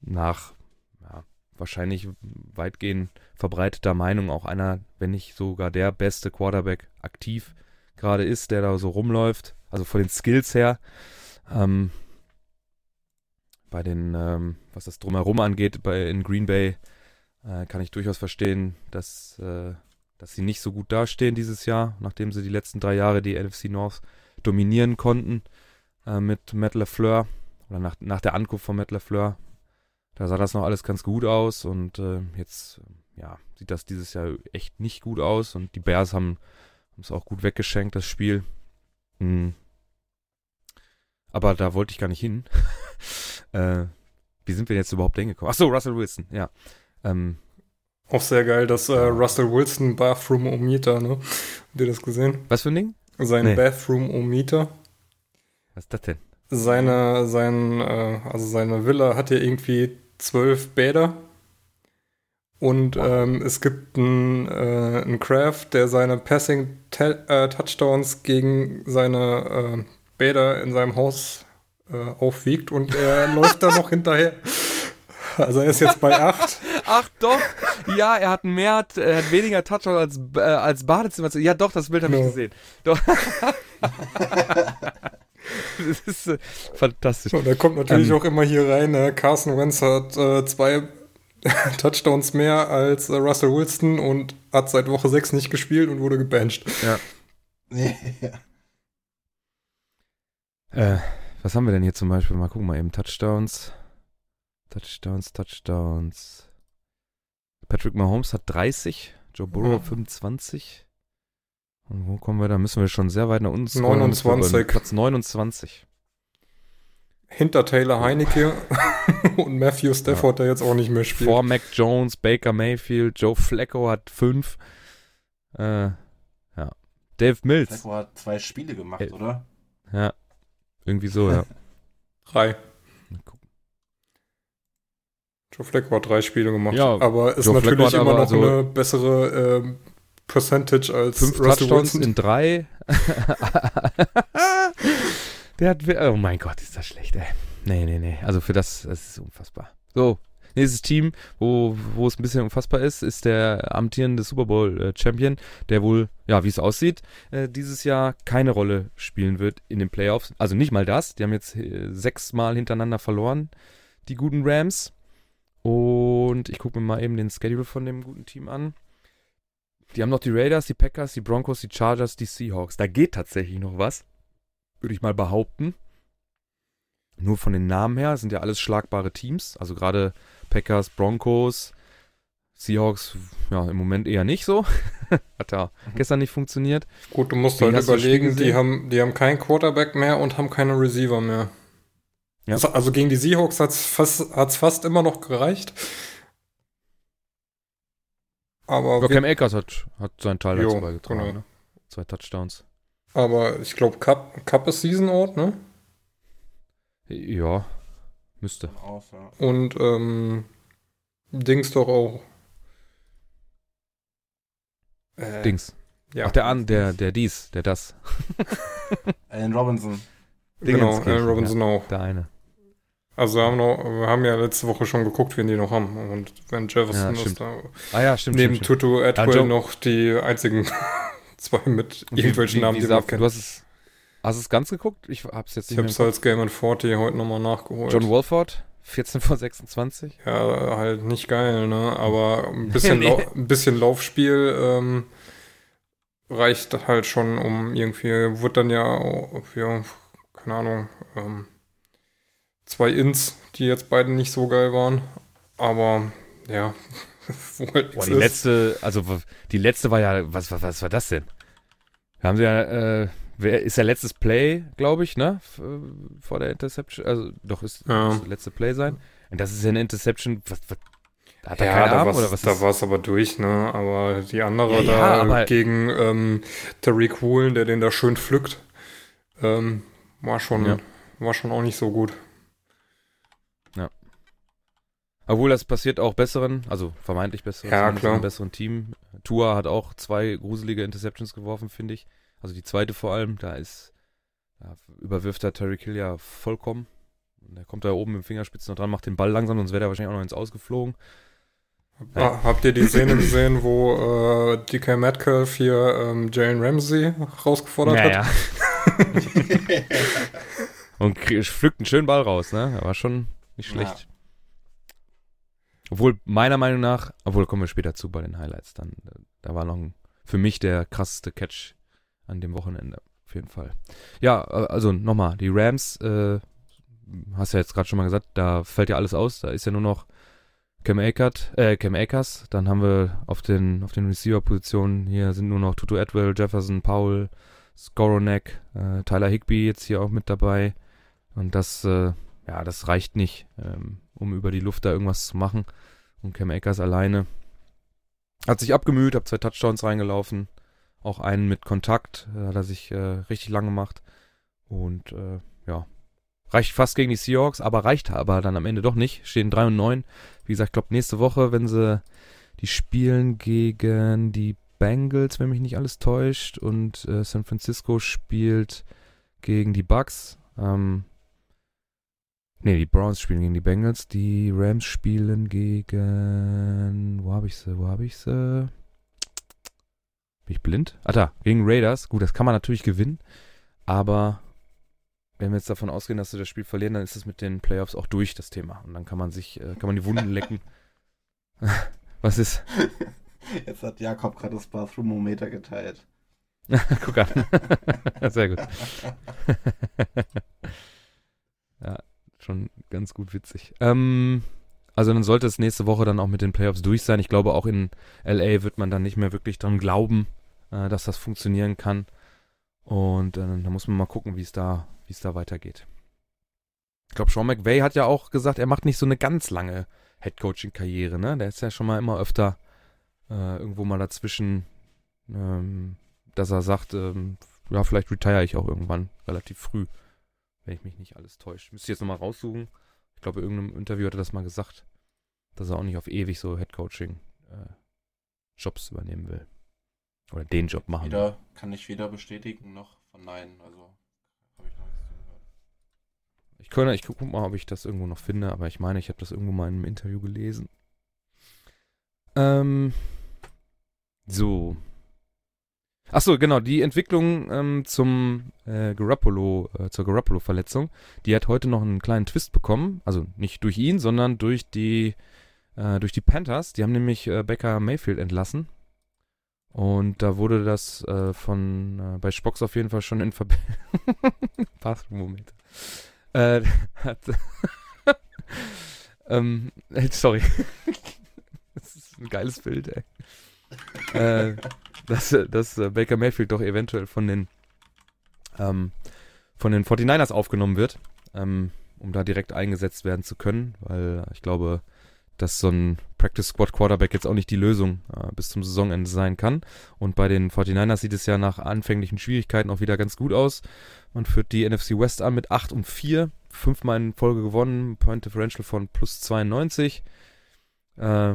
nach ja, wahrscheinlich weitgehend verbreiteter Meinung auch einer, wenn nicht sogar der beste Quarterback aktiv gerade ist, der da so rumläuft, also von den Skills her. Ähm, bei den, ähm, was das drumherum angeht, bei in Green Bay äh, kann ich durchaus verstehen, dass, äh, dass sie nicht so gut dastehen dieses Jahr, nachdem sie die letzten drei Jahre die NFC North dominieren konnten äh, mit Matt LeFleur oder nach, nach der Ankunft von Matt LeFleur. Da sah das noch alles ganz gut aus und äh, jetzt ja, sieht das dieses Jahr echt nicht gut aus und die Bears haben es auch gut weggeschenkt, das Spiel. Mhm. Aber da wollte ich gar nicht hin. <laughs> äh, wie sind wir jetzt überhaupt hingekommen? Achso, Russell Wilson, ja. Ähm, auch sehr geil, dass äh, Russell Wilson Bathroom-O-Meter, ne? Habt ihr das gesehen? Was für ein Ding? Sein nee. Bathroom-O-Meter. Was ist das denn? Seine, sein, äh, also seine Villa hat ja irgendwie zwölf Bäder. Und wow. ähm, es gibt einen, äh, einen Craft, der seine Passing-Touchdowns äh, gegen seine äh, Bäder in seinem Haus äh, aufwiegt und er <laughs> läuft da noch hinterher. Also er ist jetzt bei acht. <laughs> Ach doch, ja, er hat mehr, er hat weniger Touchdown als, äh, als Badezimmer. Ja doch, das Bild habe ich gesehen. Doch. <laughs> das ist äh, fantastisch. Und er kommt natürlich ähm, auch immer hier rein. Ne? Carson Wentz hat äh, zwei Touchdowns mehr als äh, Russell Wilson und hat seit Woche 6 nicht gespielt und wurde gebancht. Ja. Äh, was haben wir denn hier zum Beispiel? Mal gucken mal eben. Touchdowns. Touchdowns, Touchdowns. Patrick Mahomes hat 30, Joe Burrow mhm. 25. Und wo kommen wir? Da müssen wir schon sehr weit nach unten scrollen. 29. Platz 29. Hinter Taylor Heinecke <laughs> und Matthew Stafford, ja. der jetzt auch nicht mehr spielt. Vor Mac Jones, Baker Mayfield, Joe Flacco hat 5. Äh, ja. Dave Mills. Flacco hat zwei Spiele gemacht, hey. oder? Ja. Irgendwie so, ja. <laughs> Drei. Joe Flacco hat drei Spiele gemacht, ja, aber ist Joe natürlich immer noch also eine bessere ähm, Percentage als fünf Russell Touchdowns Wilson. in drei. <laughs> Der hat, oh mein Gott, ist das schlecht, ey. Nee, nee, nee. Also für das, das ist unfassbar. So, nächstes Team, wo, wo es ein bisschen unfassbar ist, ist der amtierende Super Bowl äh, Champion, der wohl, ja, wie es aussieht, äh, dieses Jahr keine Rolle spielen wird in den Playoffs. Also nicht mal das. Die haben jetzt äh, sechsmal hintereinander verloren, die guten Rams. Und ich gucke mir mal eben den Schedule von dem guten Team an. Die haben noch die Raiders, die Packers, die Broncos, die Chargers, die Seahawks. Da geht tatsächlich noch was, würde ich mal behaupten. Nur von den Namen her sind ja alles schlagbare Teams. Also gerade Packers, Broncos, Seahawks, ja, im Moment eher nicht so. <laughs> Hat ja mhm. gestern nicht funktioniert. Gut, du musst halt überlegen, die haben, die haben keinen Quarterback mehr und haben keine Receiver mehr. Ja. Also gegen die Seahawks hat es fast, hat's fast immer noch gereicht. Aber ja, Cam Akers hat, hat seinen Teil dazu beigetragen. Genau. Ne? Zwei Touchdowns. Aber ich glaube, Cup, Cup ist Season Out, ne? Ja, müsste. Und ähm, Dings doch auch. Äh, Dings. Ja. Ach, der an, der, der dies, der das. <laughs> Alan Robinson. Genau, Alan Robinson ja, auch. Der eine. Also wir haben, noch, wir haben ja letzte Woche schon geguckt, wen die noch haben. Und wenn Jefferson ja, ist da ah, ja, stimmt, neben stimmt, Tutu Atwell ja, noch die einzigen <laughs> zwei mit irgendwelchen Namen, die man kennt. Du hast es, hast es ganz geguckt? Ich hab's jetzt nicht Ich als Game 40 heute nochmal nachgeholt. John Wolford, 14 vor 26. Ja, halt nicht geil, ne? Aber ein <laughs> bisschen, nee. ein bisschen Laufspiel ähm, reicht halt schon, um irgendwie, wird dann ja, ja keine Ahnung, ähm, zwei Ins, die jetzt beide nicht so geil waren. Aber ja, <laughs> halt Boah, die ist. letzte, also die letzte war ja, was, was, was war das denn? Wir haben sie ja, äh, wer ist der letztes Play, glaube ich, ne? Vor der Interception. Also doch ist ja. das letzte Play sein. Und das ist ja eine Interception. Was, was, hat er ja, da Arm, oder was? Da war es aber durch, ne? Aber die andere ja, da gegen ähm, Tariq Woolen, der den da schön pflückt, ähm, war schon, war schon auch nicht so gut. Obwohl das passiert auch besseren, also vermeintlich besseren, ja, klar. besseren Team. Tua hat auch zwei gruselige Interceptions geworfen, finde ich. Also die zweite vor allem, da ist, da überwirft der Terry Kill ja vollkommen. Der kommt da oben mit dem Fingerspitzen noch dran, macht den Ball langsam, sonst wäre der wahrscheinlich auch noch ins Ausgeflogen. Ja. Habt ihr die Szene gesehen, wo äh, DK Metcalf hier ähm, Jalen Ramsey rausgefordert naja. hat? <laughs> Und pflückt einen schönen Ball raus, ne? Er war schon nicht schlecht. Ja. Obwohl, meiner Meinung nach, obwohl kommen wir später zu bei den Highlights, dann, da war noch ein, für mich der krasseste Catch an dem Wochenende, auf jeden Fall. Ja, also nochmal, die Rams, äh, hast ja jetzt gerade schon mal gesagt, da fällt ja alles aus, da ist ja nur noch Cam, Akert, äh, Cam Akers, dann haben wir auf den, auf den Receiver-Positionen, hier sind nur noch Tutu Atwell, Jefferson, Powell, Skoronek, äh, Tyler Higby jetzt hier auch mit dabei und das, äh, ja, das reicht nicht. Ähm, um über die Luft da irgendwas zu machen. Und Cam Akers alleine hat sich abgemüht, hat zwei Touchdowns reingelaufen. Auch einen mit Kontakt, äh, hat er sich äh, richtig lang gemacht. Und äh, ja, reicht fast gegen die Seahawks, aber reicht aber dann am Ende doch nicht. Stehen 3 und 9. Wie gesagt, ich glaube nächste Woche, wenn sie die spielen gegen die Bengals, wenn mich nicht alles täuscht, und äh, San Francisco spielt gegen die Bucks. Ähm, Ne, die Browns spielen gegen die Bengals. Die Rams spielen gegen. Wo habe ich sie? Wo habe ich sie? Bin ich blind? Ah, da, gegen Raiders. Gut, das kann man natürlich gewinnen. Aber wenn wir jetzt davon ausgehen, dass sie das Spiel verlieren, dann ist es mit den Playoffs auch durch, das Thema. Und dann kann man sich, äh, kann man die Wunden lecken. <laughs> Was ist? Jetzt hat Jakob gerade das Bathroom-Mometer geteilt. <laughs> Guck an. <laughs> Sehr gut. ganz gut witzig. Ähm, also dann sollte es nächste Woche dann auch mit den Playoffs durch sein. Ich glaube, auch in LA wird man dann nicht mehr wirklich dran glauben, äh, dass das funktionieren kann. Und äh, da muss man mal gucken, wie es da, es da weitergeht. Ich glaube, Sean McVay hat ja auch gesagt, er macht nicht so eine ganz lange Headcoaching-Karriere, ne? Der ist ja schon mal immer öfter äh, irgendwo mal dazwischen, ähm, dass er sagt, ähm, ja, vielleicht retire ich auch irgendwann relativ früh, wenn ich mich nicht alles täusche. Müsste ich jetzt nochmal raussuchen. Ich glaube, in irgendeinem Interview hat er das mal gesagt, dass er auch nicht auf ewig so Headcoaching-Jobs äh, übernehmen will. Oder den Job machen. Weder, kann ich weder bestätigen noch verneinen. Also habe ich noch nichts gehört. Ich, kann, ich guck mal, ob ich das irgendwo noch finde, aber ich meine, ich habe das irgendwo mal in einem Interview gelesen. Ähm, so. Achso, genau, die Entwicklung ähm, zum äh, Garoppolo, äh, zur Garoppolo-Verletzung, die hat heute noch einen kleinen Twist bekommen. Also nicht durch ihn, sondern durch die, äh, durch die Panthers. Die haben nämlich äh, Becker Mayfield entlassen und da wurde das äh, von äh, bei Spox auf jeden Fall schon in Verbindung. <laughs> Bathroom-Moment. Äh, <laughs> hat. <laughs> ähm, sorry. das ist ein geiles Bild, ey. äh, dass, dass äh, Baker Mayfield doch eventuell von den ähm, von den 49ers aufgenommen wird, ähm, um da direkt eingesetzt werden zu können, weil ich glaube, dass so ein Practice Squad Quarterback jetzt auch nicht die Lösung äh, bis zum Saisonende sein kann. Und bei den 49ers sieht es ja nach anfänglichen Schwierigkeiten auch wieder ganz gut aus. Man führt die NFC West an mit 8 und 4, fünfmal in Folge gewonnen, Point Differential von plus 92. Äh,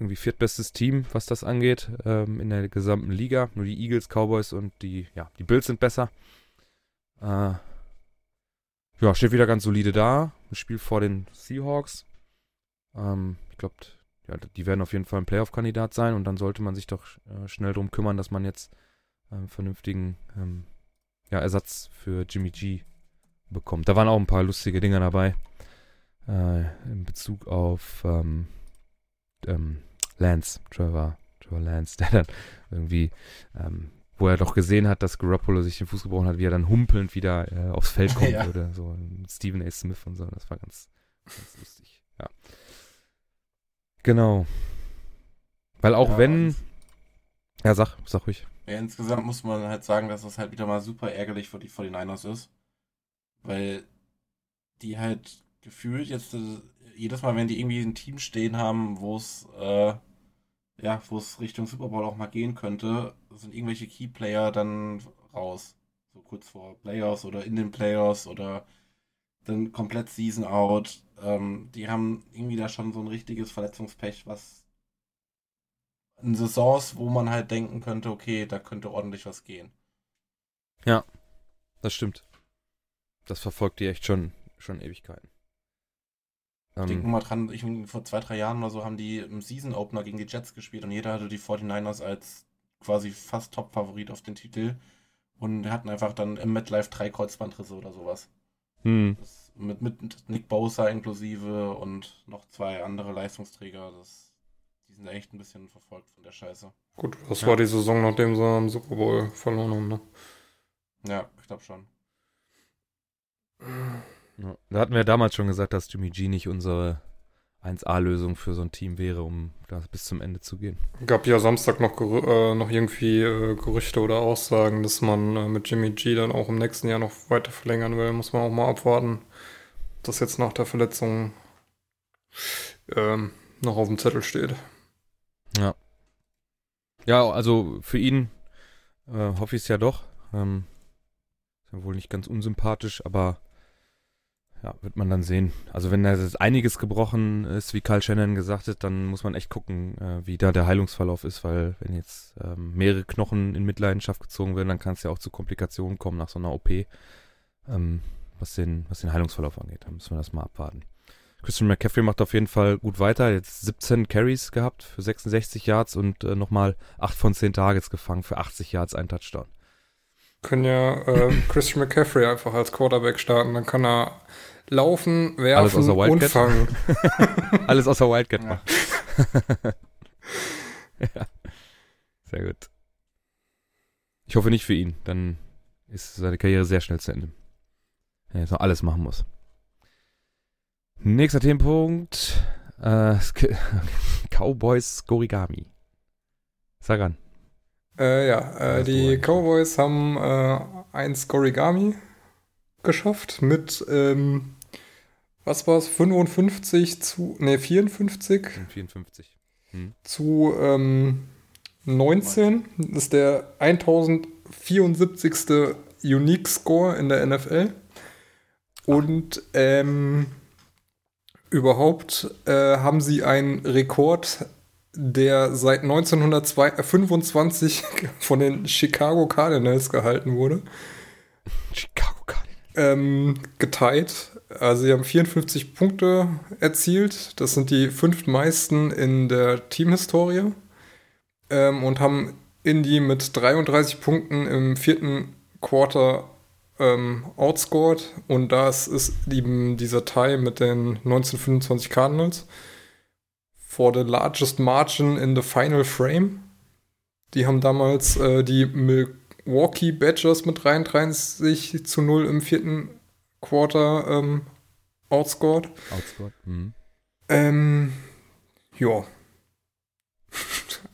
irgendwie viertbestes Team, was das angeht, ähm, in der gesamten Liga. Nur die Eagles, Cowboys und die, ja, die Bills sind besser. Äh, ja, steht wieder ganz solide da. Ein Spiel vor den Seahawks. Ähm, ich glaube, ja, die werden auf jeden Fall ein Playoff-Kandidat sein und dann sollte man sich doch äh, schnell darum kümmern, dass man jetzt einen ähm, vernünftigen ähm, ja, Ersatz für Jimmy G bekommt. Da waren auch ein paar lustige Dinge dabei äh, in Bezug auf ähm, ähm, Lance, Trevor, Trevor Lance, <laughs> der dann irgendwie, ähm, wo er doch gesehen hat, dass Garoppolo sich den Fuß gebrochen hat, wie er dann humpelnd wieder äh, aufs Feld kommt <laughs> ja. oder so. Stephen A. Smith und so. Das war ganz, ganz lustig. Ja. Genau. Weil auch ja, wenn. Ja, sag, sag ruhig. Ja, insgesamt muss man halt sagen, dass das halt wieder mal super ärgerlich für die 49ers ist. Weil die halt gefühlt jetzt äh, jedes Mal, wenn die irgendwie ein Team stehen haben, wo es äh, ja, wo es Richtung Super Bowl auch mal gehen könnte, sind irgendwelche Keyplayer dann raus. So kurz vor Playoffs oder in den Playoffs oder dann komplett Season out. Ähm, die haben irgendwie da schon so ein richtiges Verletzungspech, was in Saisons, wo man halt denken könnte, okay, da könnte ordentlich was gehen. Ja, das stimmt. Das verfolgt die echt schon, schon Ewigkeiten. Ähm, Denk nur mal dran, ich, vor zwei, drei Jahren oder so haben die im Season Opener gegen die Jets gespielt und jeder hatte die 49ers als quasi fast Top-Favorit auf den Titel und hatten einfach dann im MetLife drei Kreuzbandrisse oder sowas. Hm. mit, mit Nick Bosa inklusive und noch zwei andere Leistungsträger. Das, die sind echt ein bisschen verfolgt von der Scheiße. Gut, das ja. war die Saison, nachdem sie am Super Bowl verloren haben, ne? Ja, ich glaube schon. Da hatten wir damals schon gesagt, dass Jimmy G nicht unsere 1A-Lösung für so ein Team wäre, um da bis zum Ende zu gehen. Gab ja Samstag noch, äh, noch irgendwie äh, Gerüchte oder Aussagen, dass man äh, mit Jimmy G dann auch im nächsten Jahr noch weiter verlängern will. Muss man auch mal abwarten, dass jetzt nach der Verletzung ähm, noch auf dem Zettel steht. Ja. Ja, also für ihn äh, hoffe ich es ja doch. Ähm, ist ja wohl nicht ganz unsympathisch, aber ja, wird man dann sehen. Also wenn da jetzt einiges gebrochen ist, wie Karl Shannon gesagt hat, dann muss man echt gucken, äh, wie da der Heilungsverlauf ist, weil wenn jetzt ähm, mehrere Knochen in Mitleidenschaft gezogen werden, dann kann es ja auch zu Komplikationen kommen nach so einer OP, ähm, was, den, was den Heilungsverlauf angeht. Da müssen wir das mal abwarten. Christian McCaffrey macht auf jeden Fall gut weiter. Jetzt 17 Carries gehabt für 66 Yards und äh, nochmal 8 von 10 Targets gefangen für 80 Yards, ein Touchdown. Können ja äh, <laughs> Christian McCaffrey einfach als Quarterback starten, dann kann er laufen, werfen und fangen. Alles außer Wildcat machen. <laughs> <laughs> ja. Sehr gut. Ich hoffe nicht für ihn. Dann ist seine Karriere sehr schnell zu Ende. Wenn er jetzt noch alles machen muss. Nächster Themenpunkt. Äh, Cowboys Gorigami. Sag an. Äh, ja, äh, die Cowboys haben äh, ein Scorigami geschafft mit, ähm, was war es, 55 zu, ne, 54? 54. Hm. Zu ähm, 19. Das ist der 1074. Unique Score in der NFL. Und ähm, überhaupt äh, haben sie einen Rekord, der seit 1925 <laughs> von den Chicago Cardinals gehalten wurde. Chicago Cardinals. Ähm, geteilt. Also sie haben 54 Punkte erzielt. Das sind die fünftmeisten in der Teamhistorie. Ähm, und haben Indy mit 33 Punkten im vierten Quarter ähm, outscored und das ist eben dieser Tie mit den 1925 Cardinals for the largest margin in the final frame. Die haben damals äh, die Milwaukee Badgers mit 33 zu 0 im vierten Quarter ähm, outscored. Outscored. Mhm. Ähm, ja.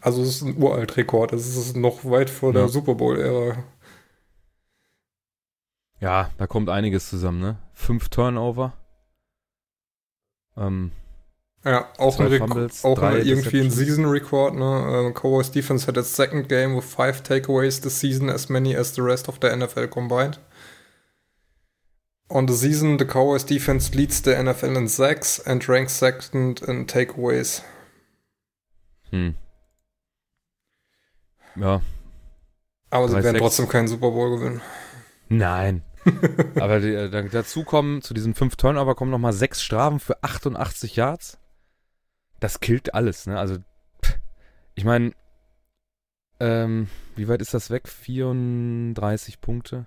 Also es ist ein uralt Rekord. Es ist noch weit vor ja. der Super Bowl-Ära ja, da kommt einiges zusammen, ne? Fünf Turnover. Ähm, ja, auch, ein, Fumbles, auch irgendwie ein Season Record, ne? Uh, Cowboys Defense had its second game with five takeaways this season, as many as the rest of the NFL combined. On the season, the Cowboys defense leads the NFL in sacks and ranks second in takeaways. Hm. Ja. Aber sie werden trotzdem keinen Super Bowl gewinnen. Nein. <laughs> Aber die, äh, dazu kommen, zu diesen fünf Turnover kommen nochmal sechs Strafen für 88 Yards. Das killt alles, ne? Also, ich meine, ähm, wie weit ist das weg? 34 Punkte.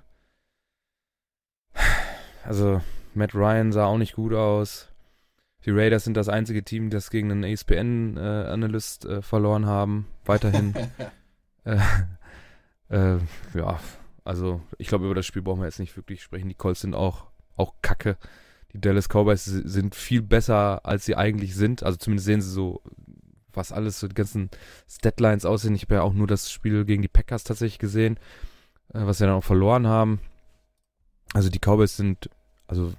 Also, Matt Ryan sah auch nicht gut aus. Die Raiders sind das einzige Team, das gegen einen ESPN-Analyst äh, äh, verloren haben. Weiterhin. <laughs> äh, äh, ja, also, ich glaube, über das Spiel brauchen wir jetzt nicht wirklich sprechen. Die Colts sind auch, auch kacke. Die Dallas Cowboys sind viel besser, als sie eigentlich sind. Also zumindest sehen sie so, was alles, so die ganzen Statlines aussehen. Ich habe ja auch nur das Spiel gegen die Packers tatsächlich gesehen, äh, was sie dann auch verloren haben. Also die Cowboys sind, also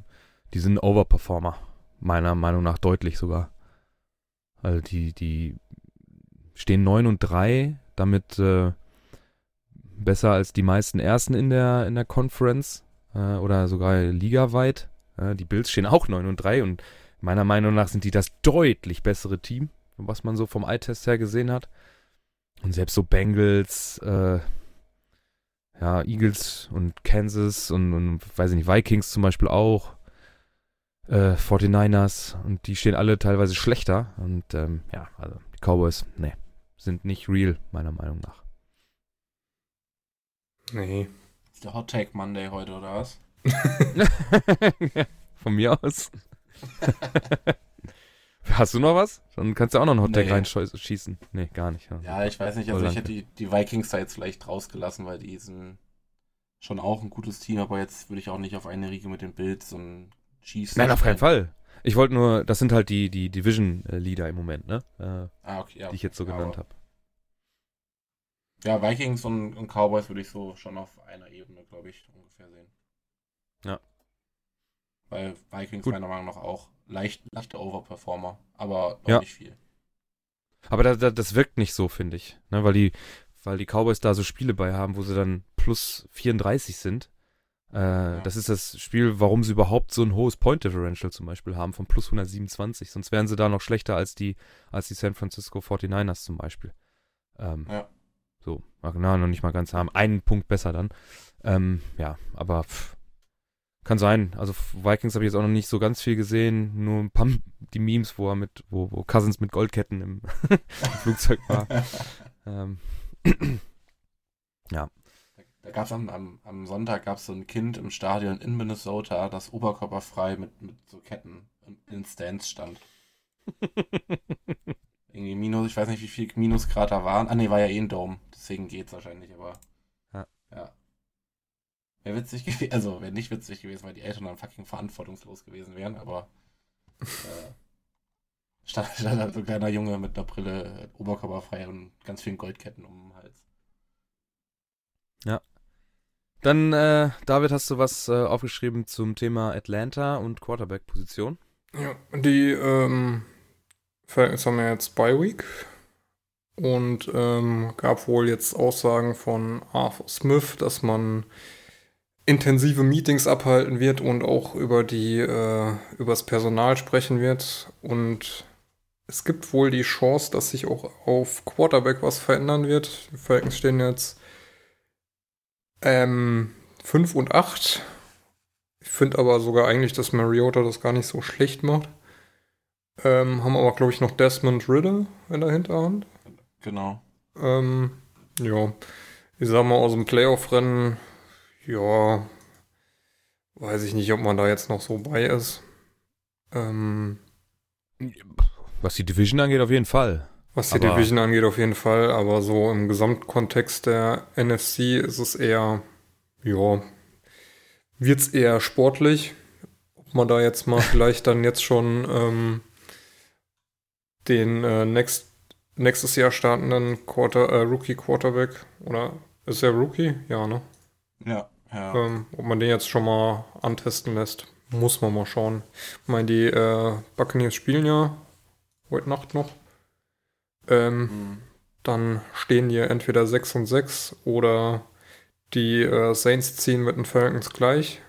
die sind Overperformer, meiner Meinung nach deutlich sogar. Also die, die stehen 9 und 3, damit äh, besser als die meisten Ersten in der, in der Conference äh, oder sogar ligaweit. Äh, die Bills stehen auch 9 und 3 und meiner Meinung nach sind die das deutlich bessere Team, was man so vom Eye-Test her gesehen hat. Und selbst so Bengals, äh, ja, Eagles und Kansas und, und, weiß ich nicht, Vikings zum Beispiel auch, äh, 49ers und die stehen alle teilweise schlechter. Und ähm, ja, also die Cowboys, ne, sind nicht real, meiner Meinung nach. Nee. Ist der Hot Take Monday heute, oder was? <laughs> Von mir aus. <laughs> Hast du noch was? Dann kannst du auch noch einen Hot Take nee. reinschießen. Nee, gar nicht. Ja, ja ich weiß nicht. Also, ich hätte die, die Vikings da jetzt vielleicht rausgelassen, weil die sind schon auch ein gutes Team, aber jetzt würde ich auch nicht auf eine Riege mit den Bills und schießen. Nein, auf keinen Fall. Ich wollte nur, das sind halt die, die Division-Leader im Moment, ne? Äh, ah, okay, ja. Die ich jetzt so genannt habe. Ja, Vikings und, und Cowboys würde ich so schon auf einer Ebene, glaube ich. Weil Vikings Gut. meiner Meinung nach auch leicht, leichte Overperformer, aber ja. nicht viel. Aber da, da, das wirkt nicht so, finde ich. Ne? Weil, die, weil die Cowboys da so Spiele bei haben, wo sie dann plus 34 sind. Äh, ja. Das ist das Spiel, warum sie überhaupt so ein hohes Point Differential zum Beispiel haben, von plus 127. Sonst wären sie da noch schlechter als die, als die San Francisco 49ers zum Beispiel. Ähm, ja. So, na, noch nicht mal ganz haben. Einen Punkt besser dann. Ähm, ja, aber pff, kann sein. Also Vikings habe ich jetzt auch noch nicht so ganz viel gesehen. Nur ein paar die Memes, wo er mit, wo, wo Cousins mit Goldketten im, <laughs> im Flugzeug war. ähm, <clears throat> ja. Da gab es am, am, am, Sonntag gab so ein Kind im Stadion in Minnesota, das oberkörperfrei mit, mit so Ketten in Stands stand. <laughs> Irgendwie Minus, ich weiß nicht, wie viel Minusgrad da waren. Ah, ne, war ja eh ein Dome. Deswegen geht's wahrscheinlich, aber. Ja. ja. Wäre witzig gewesen, also wäre nicht witzig gewesen, weil die Eltern dann fucking verantwortungslos gewesen wären, aber Äh, stand, stand halt so ein kleiner Junge mit einer Brille, oberkörperfrei und ganz vielen Goldketten um den Hals. Ja. Dann, äh, David, hast du was äh, aufgeschrieben zum Thema Atlanta und Quarterback-Position? Ja, die ähm, Falcons haben ja jetzt Bye Week und ähm, gab wohl jetzt Aussagen von Arthur Smith, dass man intensive Meetings abhalten wird und auch über die äh, übers Personal sprechen wird und es gibt wohl die Chance, dass sich auch auf Quarterback was verändern wird. Die Falcons stehen jetzt ähm, 5 und 8. Ich finde aber sogar eigentlich, dass Mariota das gar nicht so schlecht macht. Ähm, haben aber, glaube ich, noch Desmond Riddle in der Hinterhand. Genau. Ähm, ja, ich sag mal, aus dem Playoff-Rennen, ja, weiß ich nicht, ob man da jetzt noch so bei ist. Ähm, Was die Division angeht, auf jeden Fall. was die Aber- Division angeht, auf jeden Fall, aber so im Gesamtkontext der NFC ist es eher, ja, wird's eher sportlich. Ob man da jetzt mal <laughs> vielleicht dann jetzt schon ähm, den äh, next, nächstes Jahr startenden Quarter, äh, Rookie Quarterback oder ist er Rookie? Ja, ne? Ja, ja. Ähm, ob man den jetzt schon mal antesten lässt, muss man mal schauen. Ich meine, die äh, Buccaneers spielen ja heute Nacht noch. Ähm, Hm. dann stehen die entweder 6 und 6 oder die äh, Saints ziehen mit den Falcons gleich.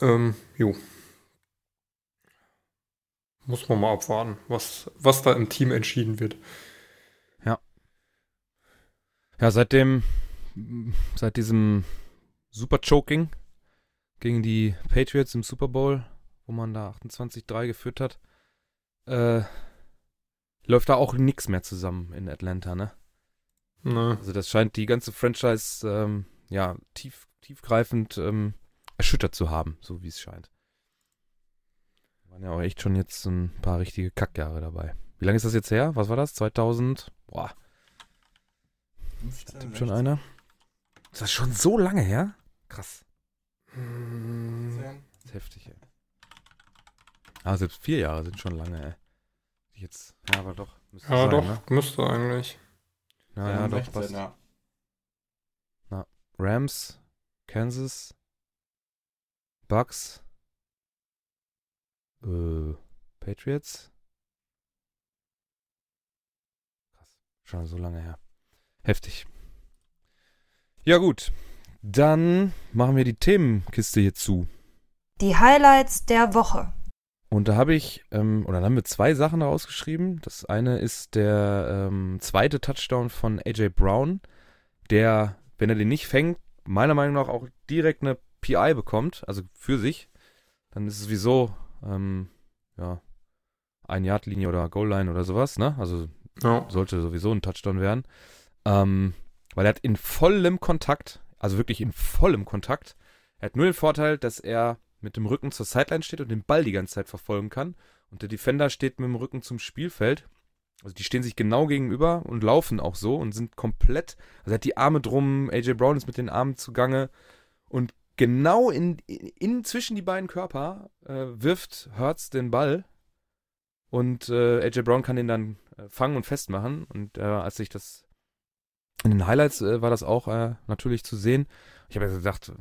Ähm, jo. Muss man mal abwarten, was, was da im Team entschieden wird. Ja, seit dem, seit diesem Super Choking gegen die Patriots im Super Bowl, wo man da 28-3 geführt hat, äh, läuft da auch nichts mehr zusammen in Atlanta, ne? Ne. Also das scheint die ganze Franchise, ähm, ja, tief, tiefgreifend ähm, erschüttert zu haben, so wie es scheint. Waren ja auch echt schon jetzt ein paar richtige Kackjahre dabei. Wie lange ist das jetzt her? Was war das? 2000? Boah, 15, tippt schon 16, einer. Ist das schon so lange her? Krass. Hm, 17? Das ist heftig, ey. Ah, selbst vier Jahre sind schon lange, ey. Jetzt, ja, aber doch. müsste Ja, sein, doch, Ne? müsste eigentlich. Ja, ja, doch, 16, passt. ja. Rams, Kansas, Bucks, äh, Patriots. Krass, schon so lange her. Heftig. Ja gut, dann machen wir die Themenkiste hier zu. Die Highlights der Woche. Und da habe ich, ähm, oder dann haben wir zwei Sachen rausgeschrieben. Das eine ist der ähm, zweite Touchdown von AJ Brown, der, wenn er den nicht fängt, meiner Meinung nach auch direkt eine PI bekommt, also für sich. Dann ist es sowieso, ähm, ja, ein Yard-Linie oder Goal-Line oder sowas, ne? Also Ja. sollte sowieso ein Touchdown werden. Ähm, weil er hat in vollem Kontakt, also wirklich in vollem Kontakt, er hat nur den Vorteil, dass er mit dem Rücken zur Sideline steht und den Ball die ganze Zeit verfolgen kann. Und der Defender steht mit dem Rücken zum Spielfeld. Also die stehen sich genau gegenüber und laufen auch so und sind komplett, also er hat die Arme drum, AJ Brown ist mit den Armen zugange und genau in, in, in zwischen die beiden Körper äh, wirft Hurts den Ball und äh, AJ Brown kann den dann äh, fangen und festmachen. Und äh, als ich das in den Highlights äh, war das auch äh, natürlich zu sehen. Ich habe ja gedacht,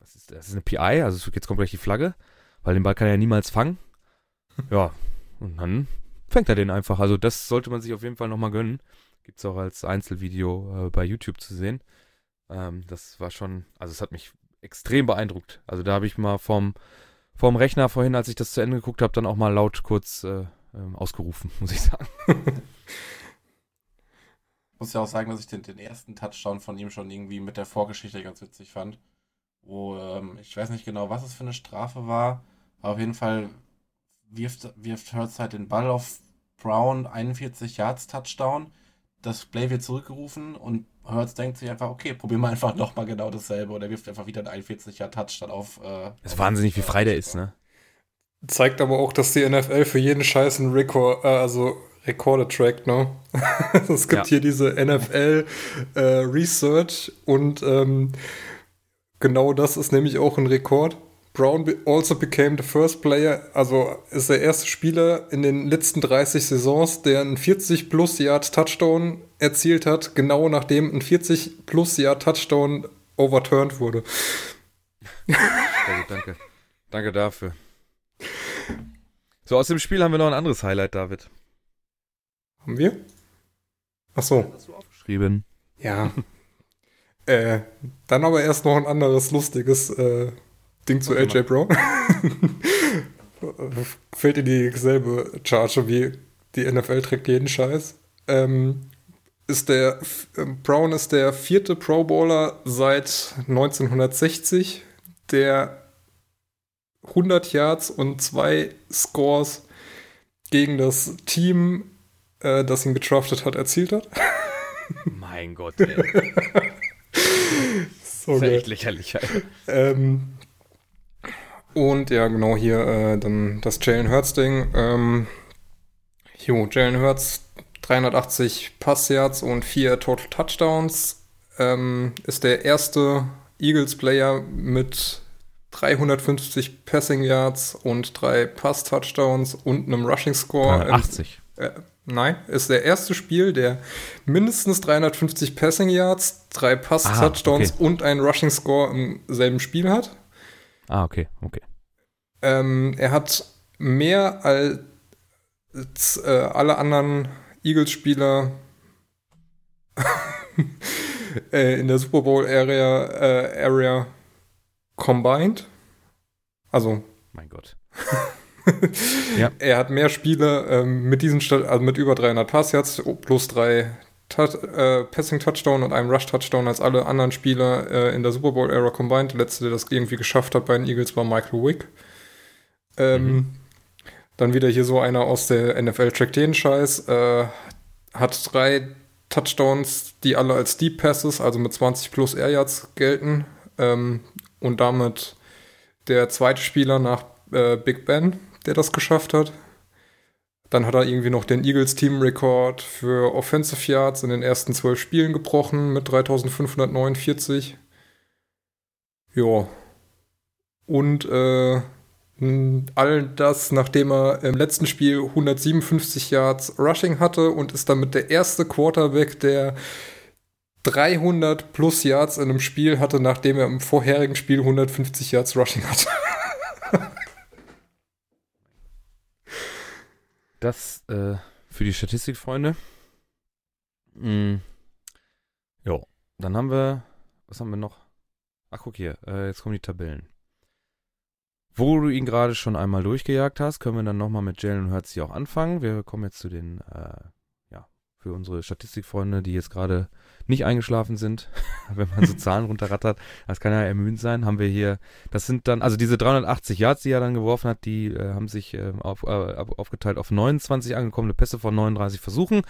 was ist, das ist eine PI, also jetzt kommt gleich die Flagge, weil den Ball kann er ja niemals fangen. Ja, und dann fängt er den einfach. Also das sollte man sich auf jeden Fall nochmal gönnen. Gibt's auch als Einzelvideo äh, bei YouTube zu sehen. Ähm, das war schon, also es hat mich extrem beeindruckt. Also da habe ich mal vom, vom Rechner vorhin, als ich das zu Ende geguckt habe, dann auch mal laut kurz äh, ähm, ausgerufen, <laughs> muss ich sagen. <laughs> Ich muss ja auch sagen, dass ich den, den ersten Touchdown von ihm schon irgendwie mit der Vorgeschichte ganz witzig fand. Wo, ähm, ich weiß nicht genau, was es für eine Strafe war, aber auf jeden Fall wirft, wirft Hurts halt den Ball auf Brown, 41 Yards Touchdown. Das Play wird zurückgerufen und Hurts denkt sich einfach, okay, probieren wir <laughs> einfach nochmal genau dasselbe und er wirft einfach wieder einen 41 Yard Touchdown auf. Äh, Das ist auf- wahnsinnig, wie frei der ist, ne? Zeigt aber auch, dass die NFL für jeden Scheiß einen Rekord, äh, also Rekorde trackt, ne? <laughs> es gibt Ja. hier diese NFL äh, Research und ähm, genau das ist nämlich auch ein Rekord. Brown also became the first player, also ist der erste Spieler in den letzten 30 Saisons, der einen 40 plus Yard Touchdown erzielt hat, genau nachdem ein 40 plus Yard Touchdown overturned wurde. Also, danke. Danke dafür. So, aus dem Spiel haben wir noch ein anderes Highlight, David. Haben wir? Ach so. Hast du aufgeschrieben? Ja. <laughs> äh, dann aber erst noch ein anderes lustiges äh, Ding zu AJ Brown. <laughs> Fällt in dieselbe Charge wie die NFL trägt jeden Scheiß. Ähm, ist der ähm, Brown ist der vierte Pro Bowler seit 1960, der 100 Yards und zwei Scores gegen das Team, äh, das ihn getraftet hat, erzielt hat. <laughs> Mein Gott, ey. <laughs> so das ist echt lächerlich. Ähm, und ja, genau hier äh, dann das Jalen Hurts Ding. Ähm, jo, Jalen Hurts 380 Passyards und vier Total Touchdowns. Ähm, ist der erste Eagles-Player mit 350 Passing Yards und drei Pass-Touchdowns und einem Rushing-Score. 80. Äh, nein, ist der erste Spiel, der mindestens 350 Passing Yards, drei Pass-Touchdowns okay. und einen Rushing-Score im selben Spiel hat. Ah, okay, okay. Ähm, er hat mehr als äh, alle anderen Eagles-Spieler <laughs> äh, in der Super Bowl Area, äh, Area combined. Also. Mein Gott. <laughs> <laughs> ja. Er hat mehr Spiele ähm, mit diesen also mit über 300 Pass Yards plus drei äh, Passing Touchdown und einem Rush Touchdown als alle anderen Spieler äh, in der Super Bowl Era combined. Der letzte, der das irgendwie geschafft hat bei den Eagles, war Michael Wick. Ähm, mhm. Dann wieder hier so einer aus der NFL trackt den Scheiß. Äh, hat drei Touchdowns, die alle als Deep Passes, also mit 20 plus Air Yards gelten. Ähm, und damit der zweite Spieler nach äh, Big Ben, der das geschafft hat. Dann hat er irgendwie noch den Eagles Team Rekord für Offensive Yards in den ersten zwölf Spielen gebrochen mit 3549. Ja. Und äh, all das, nachdem er im letzten Spiel 157 Yards Rushing hatte und ist damit der erste Quarterback, der 300 plus Yards in einem Spiel hatte, nachdem er im vorherigen Spiel 150 Yards Rushing hatte. <laughs> das äh, für die Statistikfreunde. Mm. Ja, dann haben wir, was haben wir noch? Ach, guck hier, äh, jetzt kommen die Tabellen. Wo du ihn gerade schon einmal durchgejagt hast, können wir dann nochmal mit Jalen Hurts hier auch anfangen. Wir kommen jetzt zu den, äh, ja, für unsere Statistikfreunde, die jetzt gerade nicht eingeschlafen sind, <laughs> wenn man so Zahlen runterrattert, das kann ja ermüdend sein, haben wir hier, das sind dann, also diese 380 Yards, die er dann geworfen hat, die äh, haben sich äh, auf, äh, aufgeteilt auf 29 angekommene Pässe von 39 Versuchen.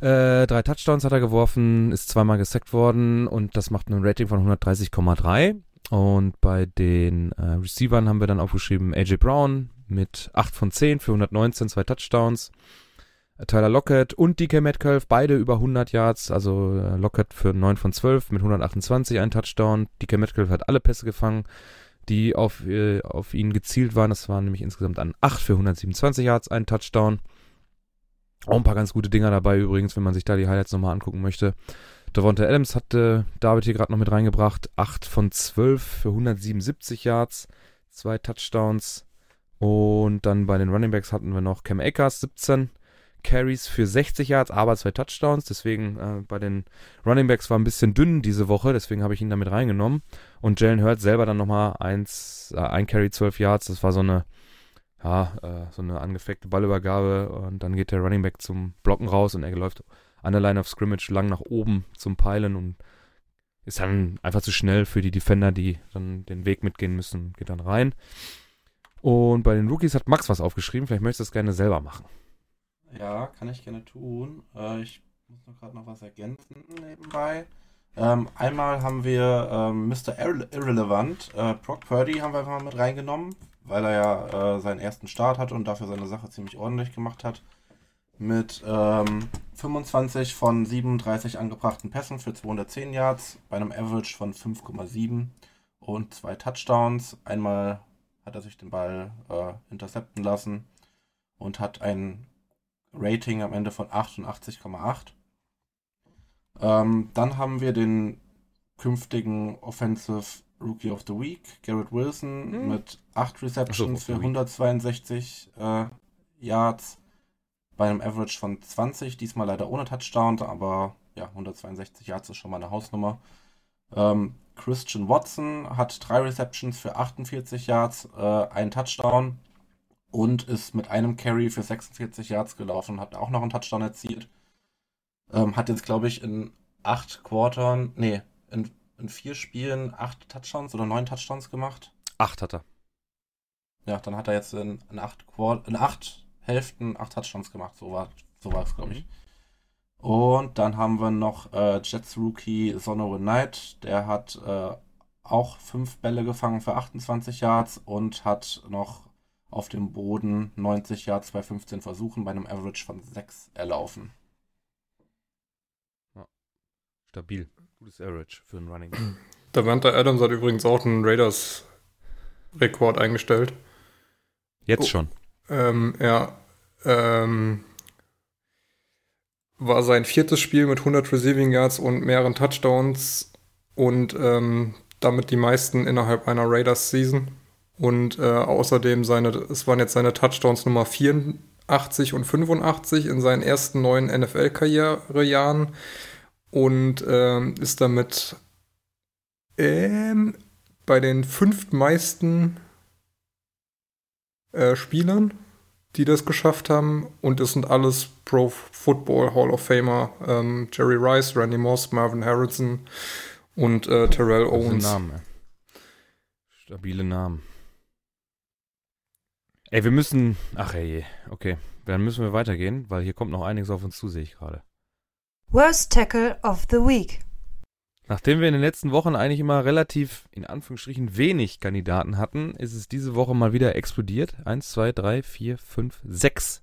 Äh, drei Touchdowns hat er geworfen, ist zweimal gesackt worden und das macht ein Rating von 130,3. Und bei den äh, Receivern haben wir dann aufgeschrieben AJ Brown mit 8 von 10 für 119, zwei Touchdowns. Tyler Lockett und DK Metcalf, beide über 100 Yards, also äh, Lockett für 9 von 12 mit 128 ein Touchdown. DK Metcalf hat alle Pässe gefangen, die auf, äh, auf ihn gezielt waren. Das waren nämlich insgesamt an 8 für 127 Yards ein Touchdown. Auch ein paar ganz gute Dinger dabei übrigens, wenn man sich da die Highlights nochmal angucken möchte. Devonta Adams hatte David hier gerade noch mit reingebracht. 8 von 12 für 177 Yards, zwei Touchdowns. Und dann bei den Running Backs hatten wir noch Cam Akers, 17 Carries für 60 Yards, aber zwei Touchdowns. Deswegen äh, bei den Running Backs war ein bisschen dünn diese Woche, deswegen habe ich ihn damit reingenommen. Und Jalen Hurts selber dann nochmal eins, äh, ein Carry, 12 Yards. Das war so eine, ja, äh, so eine angefeckte Ballübergabe. Und dann geht der Running Back zum Blocken raus und er läuft an der Line of Scrimmage lang nach oben zum Peilen und ist dann einfach zu schnell für die Defender, die dann den Weg mitgehen müssen, geht dann rein. Und bei den Rookies hat Max was aufgeschrieben. Vielleicht möchtest du das gerne selber machen. Ja, kann ich gerne tun. Äh, ich muss noch gerade noch was ergänzen nebenbei. Ähm, einmal haben wir ähm, Mr. Irre Irrelevant, äh, Brock Purdy haben wir einfach mal mit reingenommen, weil er ja äh, seinen ersten Start hatte und dafür seine Sache ziemlich ordentlich gemacht hat. Mit ähm, 25 von 37 angebrachten Pässen für 210 Yards bei einem Average von 5,7 und zwei Touchdowns. Einmal hat er sich den Ball äh, intercepten lassen und hat ein Rating am Ende von 88,8. Ähm, dann haben wir den künftigen Offensive Rookie of the Week, Garrett Wilson, hm. mit 8 Receptions so, für 162 äh, Yards bei einem Average von 20, diesmal leider ohne Touchdown, aber ja, 162 Yards ist schon mal eine Hausnummer. Ähm, Christian Watson hat drei Receptions für 48 Yards, äh, einen Touchdown und ist mit einem Carry für 46 Yards gelaufen, hat auch noch einen Touchdown erzielt. Ähm, hat jetzt, glaube ich, in acht Quartern, nee, in, in vier Spielen acht Touchdowns oder neun Touchdowns gemacht. Acht hat er. Ja, dann hat er jetzt in, in acht Quart in acht Hälften acht Touchdowns gemacht. So war so es, glaube ich. Mhm. Und dann haben wir noch äh, Jets Rookie Sonoran Knight. Der hat äh, auch fünf Bälle gefangen für 28 Yards und hat noch auf dem Boden 90 Yards bei 15 Versuchen bei einem Average von 6 erlaufen. Ja. Stabil. Gutes Average für einen Running. <clears throat> Davante Adams hat übrigens auch einen Raiders-Rekord eingestellt. Jetzt oh. schon. Ähm, ja. Ähm, war sein viertes Spiel mit 100 Receiving Yards und mehreren Touchdowns und ähm, damit die meisten innerhalb einer Raiders-Season. Und äh, außerdem seine, es waren jetzt seine Touchdowns Nummer 84 und 85 in seinen ersten neun NFL-Karrierejahren und ähm, ist damit ähm, bei den fünftmeisten äh, Spielern, die das geschafft haben. Und es sind alles Pro Football Hall of Famer. Ähm, Jerry Rice, Randy Moss, Marvin Harrison und äh, Terrell Owens. Namen, Stabile Namen. Ey, wir müssen. Ach ey, okay. Dann müssen wir weitergehen, weil hier kommt noch einiges auf uns zu, sehe ich gerade. Worst Tackle of the Week. Nachdem wir in den letzten Wochen eigentlich immer relativ, in Anführungsstrichen, wenig Kandidaten hatten, ist es diese Woche mal wieder explodiert. Eins, zwei, drei, vier, fünf, sechs.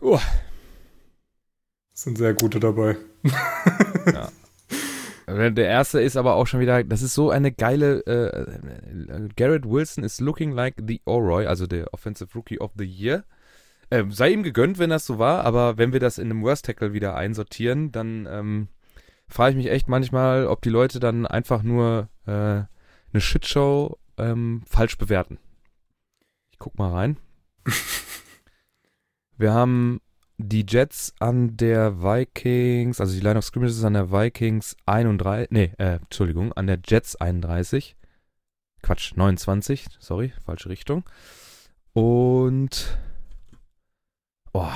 Oh. Sind sehr gute dabei. ja. <laughs> Der erste ist aber auch schon wieder, das ist so eine geile, äh, Garrett Wilson is looking like the Oroy, also der Offensive Rookie of the Year. Äh, sei ihm gegönnt, wenn das so war, aber wenn wir das in einem Worst Tackle wieder einsortieren, dann ähm, frage ich mich echt manchmal, ob die Leute dann einfach nur äh, eine Shitshow ähm, falsch bewerten. Ich guck mal rein. <laughs> wir haben die Jets an der Vikings, also die Line of Scrimmage ist an der Vikings 31, nee, äh, Entschuldigung, an der Jets 31. Quatsch, 29, sorry, falsche Richtung. Und, oh,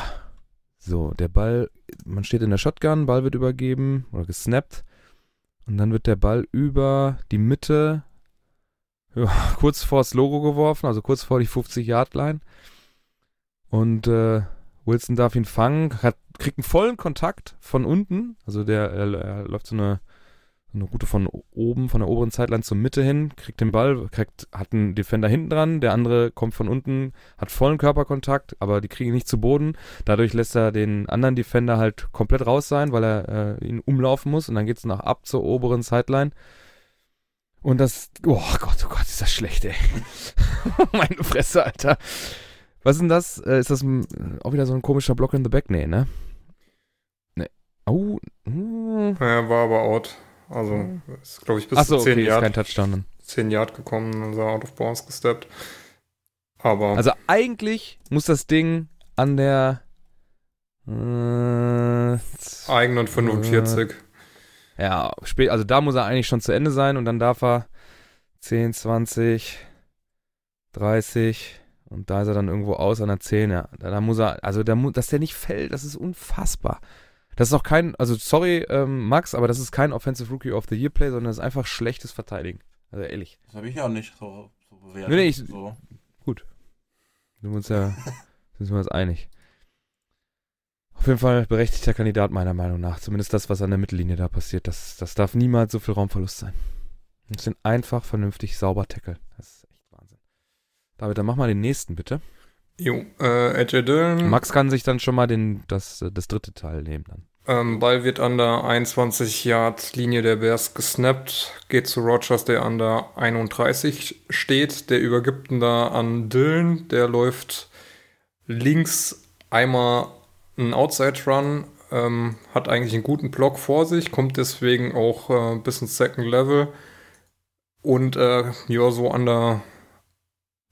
so, der Ball, man steht in der Shotgun, Ball wird übergeben oder gesnappt. Und dann wird der Ball über die Mitte, <laughs> ja, kurz vor das Logo geworfen, also kurz vor die 50-Yard-Line. Und, äh, Wilson darf ihn fangen, hat, kriegt einen vollen Kontakt von unten. Also der er, läuft so eine, eine Route von oben, von der oberen Zeitline zur Mitte hin, kriegt den Ball, kriegt, hat einen Defender hinten dran, der andere kommt von unten, hat vollen Körperkontakt, aber die kriegen ihn nicht zu Boden. Dadurch lässt er den anderen Defender halt komplett raus sein, weil er äh, ihn umlaufen muss und dann geht es nach ab zur oberen Sideline. Und das, oh Gott, oh Gott, ist das schlecht, ey. <laughs> Meine Fresse, Alter. Was ist denn das? Äh, ist das ein, auch wieder so ein komischer Block in the Back? Nee, ne? Ne. Oh. Hm. Ja, war aber out. Also, hm. ist, glaube ich, bis Achso, zu 10 okay, Yard. Ist kein Touchdown dann. 10 Yard gekommen und so out of bounds gesteppt. Aber. Also, eigentlich muss das Ding an der. Äh, eigenen 45. Äh, ja, spät, also da muss er eigentlich schon zu Ende sein und dann darf er 10, 20, 30. Und da ist er dann irgendwo aus an der 10. Ja. Da, da muss er, also da, dass der nicht fällt, das ist unfassbar. Das ist auch kein, also sorry, ähm, Max, aber das ist kein Offensive Rookie of the Year Play, sondern das ist einfach schlechtes Verteidigen. Also ehrlich. Das habe ich ja nicht so, so bewertet. Nee, nee, ich, so. Gut. Sind wir uns ja, <laughs> sind wir uns einig. Auf jeden Fall berechtigter Kandidat meiner Meinung nach. Zumindest das, was an der Mittellinie da passiert. Das, das darf niemals so viel Raumverlust sein. Das sind einfach vernünftig sauber Tackle. David, dann mach mal den nächsten bitte. Jo, äh, AJ Dillon. Max kann sich dann schon mal den, das, das dritte Teil nehmen dann. Ähm, Ball wird an der 21-Yard-Linie der Bears gesnappt, geht zu Rogers, der an der 31 steht. Der übergibt ihn da an Dylan, der läuft links einmal einen Outside-Run, ähm, hat eigentlich einen guten Block vor sich, kommt deswegen auch äh, bis ins Second Level. Und äh, ja, so an der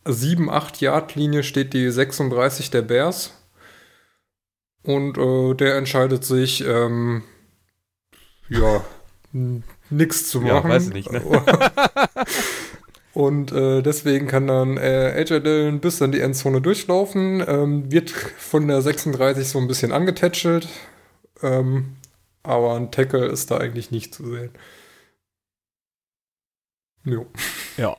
7-8-Yard-Linie steht die 36 der Bears. Und äh, der entscheidet sich, ähm, ja, nichts zu machen. Ja, weiß ich nicht, ne? <laughs> Und äh, deswegen kann dann äh, AJ Dillon bis in die Endzone durchlaufen, ähm, wird von der 36 so ein bisschen angetätschelt, ähm, aber ein Tackle ist da eigentlich nicht zu sehen. Jo. Ja.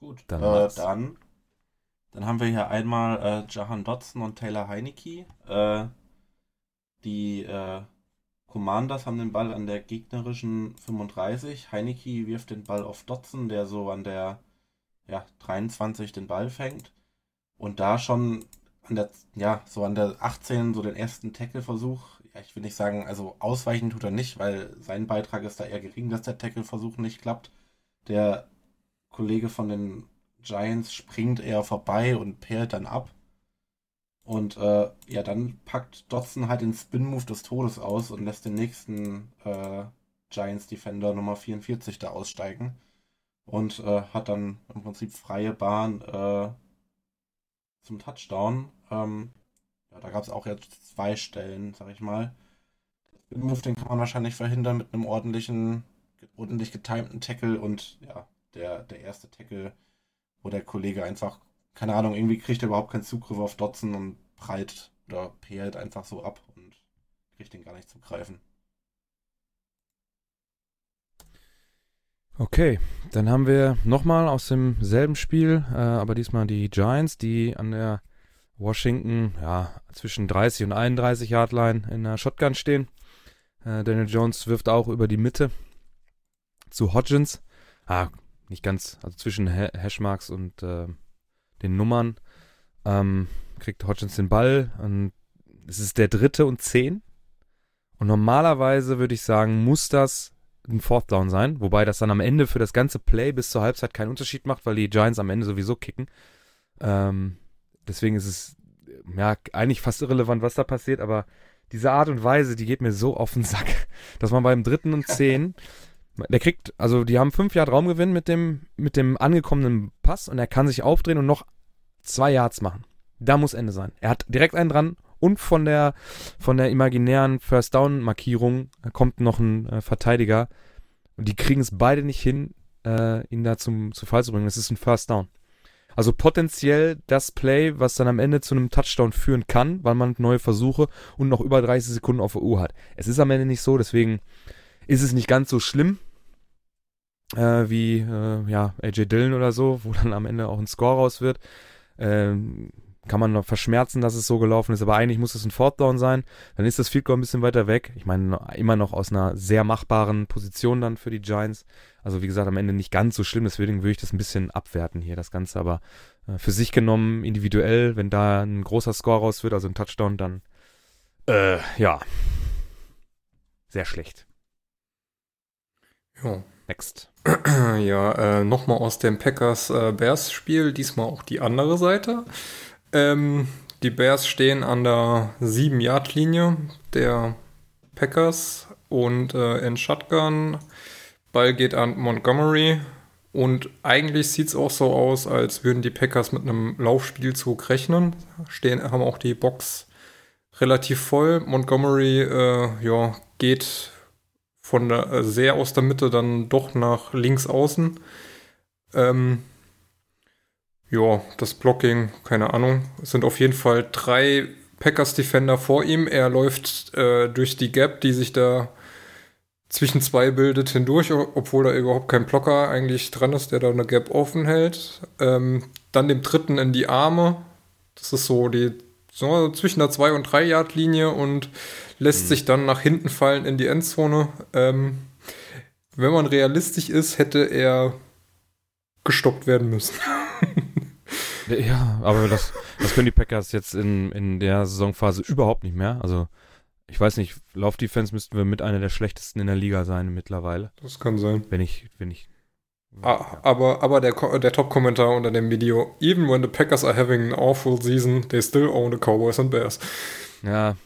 Gut, dann, äh, dann, dann, haben wir hier einmal äh, Jahan Dodson und Taylor Heineke. Äh, die äh, Commanders haben den Ball an der gegnerischen 35. Heineke wirft den Ball auf Dodson, der so an der ja, 23 den Ball fängt. Und da schon an der, ja, so an der 18 so den ersten Tackle-Versuch. Ja, ich will nicht sagen, also ausweichen tut er nicht, weil sein Beitrag ist da eher gering, dass der Tackle-Versuch nicht klappt. Der Kollege von den Giants springt eher vorbei und perlt dann ab. Und äh, ja, dann packt Dodson halt den Spin-Move des Todes aus und lässt den nächsten äh, Giants-Defender Nummer 44 da aussteigen. Und äh, hat dann im Prinzip freie Bahn äh, zum Touchdown. Ähm, ja, da gab es auch jetzt zwei Stellen, sag ich mal. Den Spin-Move, den kann man wahrscheinlich verhindern mit einem ordentlichen, ordentlich getimten Tackle und ja, der, der erste Tackle, wo der Kollege einfach keine Ahnung, irgendwie kriegt er überhaupt keinen Zugriff auf Dotzen und prallt oder perlt einfach so ab und kriegt den gar nicht zum Greifen. Okay, dann haben wir nochmal aus demselben Spiel, äh, aber diesmal die Giants, die an der Washington, ja, zwischen 30 und 31 Yard Line in der Shotgun stehen. Äh, Daniel Jones wirft auch über die Mitte zu Hodgins. Ah, nicht ganz, also zwischen ha Hashmarks und äh, den Nummern, ähm, kriegt Hodgins den Ball und es ist der dritte und zehn. Und normalerweise würde ich sagen, muss das ein Fourth Down sein, wobei das dann am Ende für das ganze Play bis zur Halbzeit keinen Unterschied macht, weil die Giants am Ende sowieso kicken. Ähm, deswegen ist es ja eigentlich fast irrelevant, was da passiert, aber diese Art und Weise, die geht mir so auf den Sack, <laughs> dass man beim dritten und zehn <laughs> der kriegt, also die haben fünf Yard Raumgewinn mit dem, mit dem angekommenen Pass und er kann sich aufdrehen und noch zwei Yards machen. Da muss Ende sein. Er hat direkt einen dran und von der, von der imaginären First Down Markierung kommt noch ein äh, Verteidiger und die kriegen es beide nicht hin, äh, ihn da zum, zu Fall zu bringen. Das ist ein First Down. Also potenziell das Play, was dann am Ende zu einem Touchdown führen kann, weil man neue Versuche und noch über 30 Sekunden auf der Uhr hat. Es ist am Ende nicht so, deswegen ist es nicht ganz so schlimm äh, wie äh, ja, AJ Dillon oder so, wo dann am Ende auch ein Score raus wird. Ähm, kann man noch verschmerzen, dass es so gelaufen ist, aber eigentlich muss es ein Fourth Down sein. Dann ist das Field Goal ein bisschen weiter weg. Ich meine, immer noch aus einer sehr machbaren Position dann für die Giants. Also wie gesagt, am Ende nicht ganz so schlimm, deswegen würde ich das ein bisschen abwerten hier, das Ganze. Aber äh, für sich genommen, individuell, wenn da ein großer Score raus wird, also ein Touchdown, dann äh, ja, sehr schlecht. Ja. Next. <clears throat> Ja, äh, nochmal aus dem Packers-Bears-Spiel, äh, diesmal auch die andere Seite. Ähm, die Bears stehen an der 7-Yard-Linie der Packers und äh, in Shotgun. Ball geht an Montgomery. Und eigentlich sieht es auch so aus, als würden die Packers mit einem Laufspielzug rechnen. Stehen, haben auch die Box relativ voll. Montgomery äh, ja, geht von der, äh, sehr aus der Mitte dann doch nach links außen. Ähm, ja, das Blocking, keine Ahnung. Es sind auf jeden Fall drei Packers Defender vor ihm. Er läuft äh, durch die Gap, die sich da zwischen zwei bildet, hindurch, obwohl da überhaupt kein Blocker eigentlich dran ist, der da eine Gap offen hält. Ähm, dann dem dritten in die Arme. Das ist so die so zwischen der 2- und 3-Yard-Linie und lässt mhm. sich dann nach hinten fallen in die Endzone. Ähm, wenn man realistisch ist, hätte er gestoppt werden müssen. <laughs> ja, aber das, Das können die Packers jetzt in, in der Saisonphase überhaupt nicht mehr. Also ich weiß nicht, Laufdefense müssten wir mit einer der schlechtesten in der Liga sein mittlerweile. Das kann sein. Wenn ich, wenn ich. Ah, aber, aber der, der Top-Kommentar unter dem Video, even when the Packers are having an awful season, they still own the Cowboys and Bears. Ja,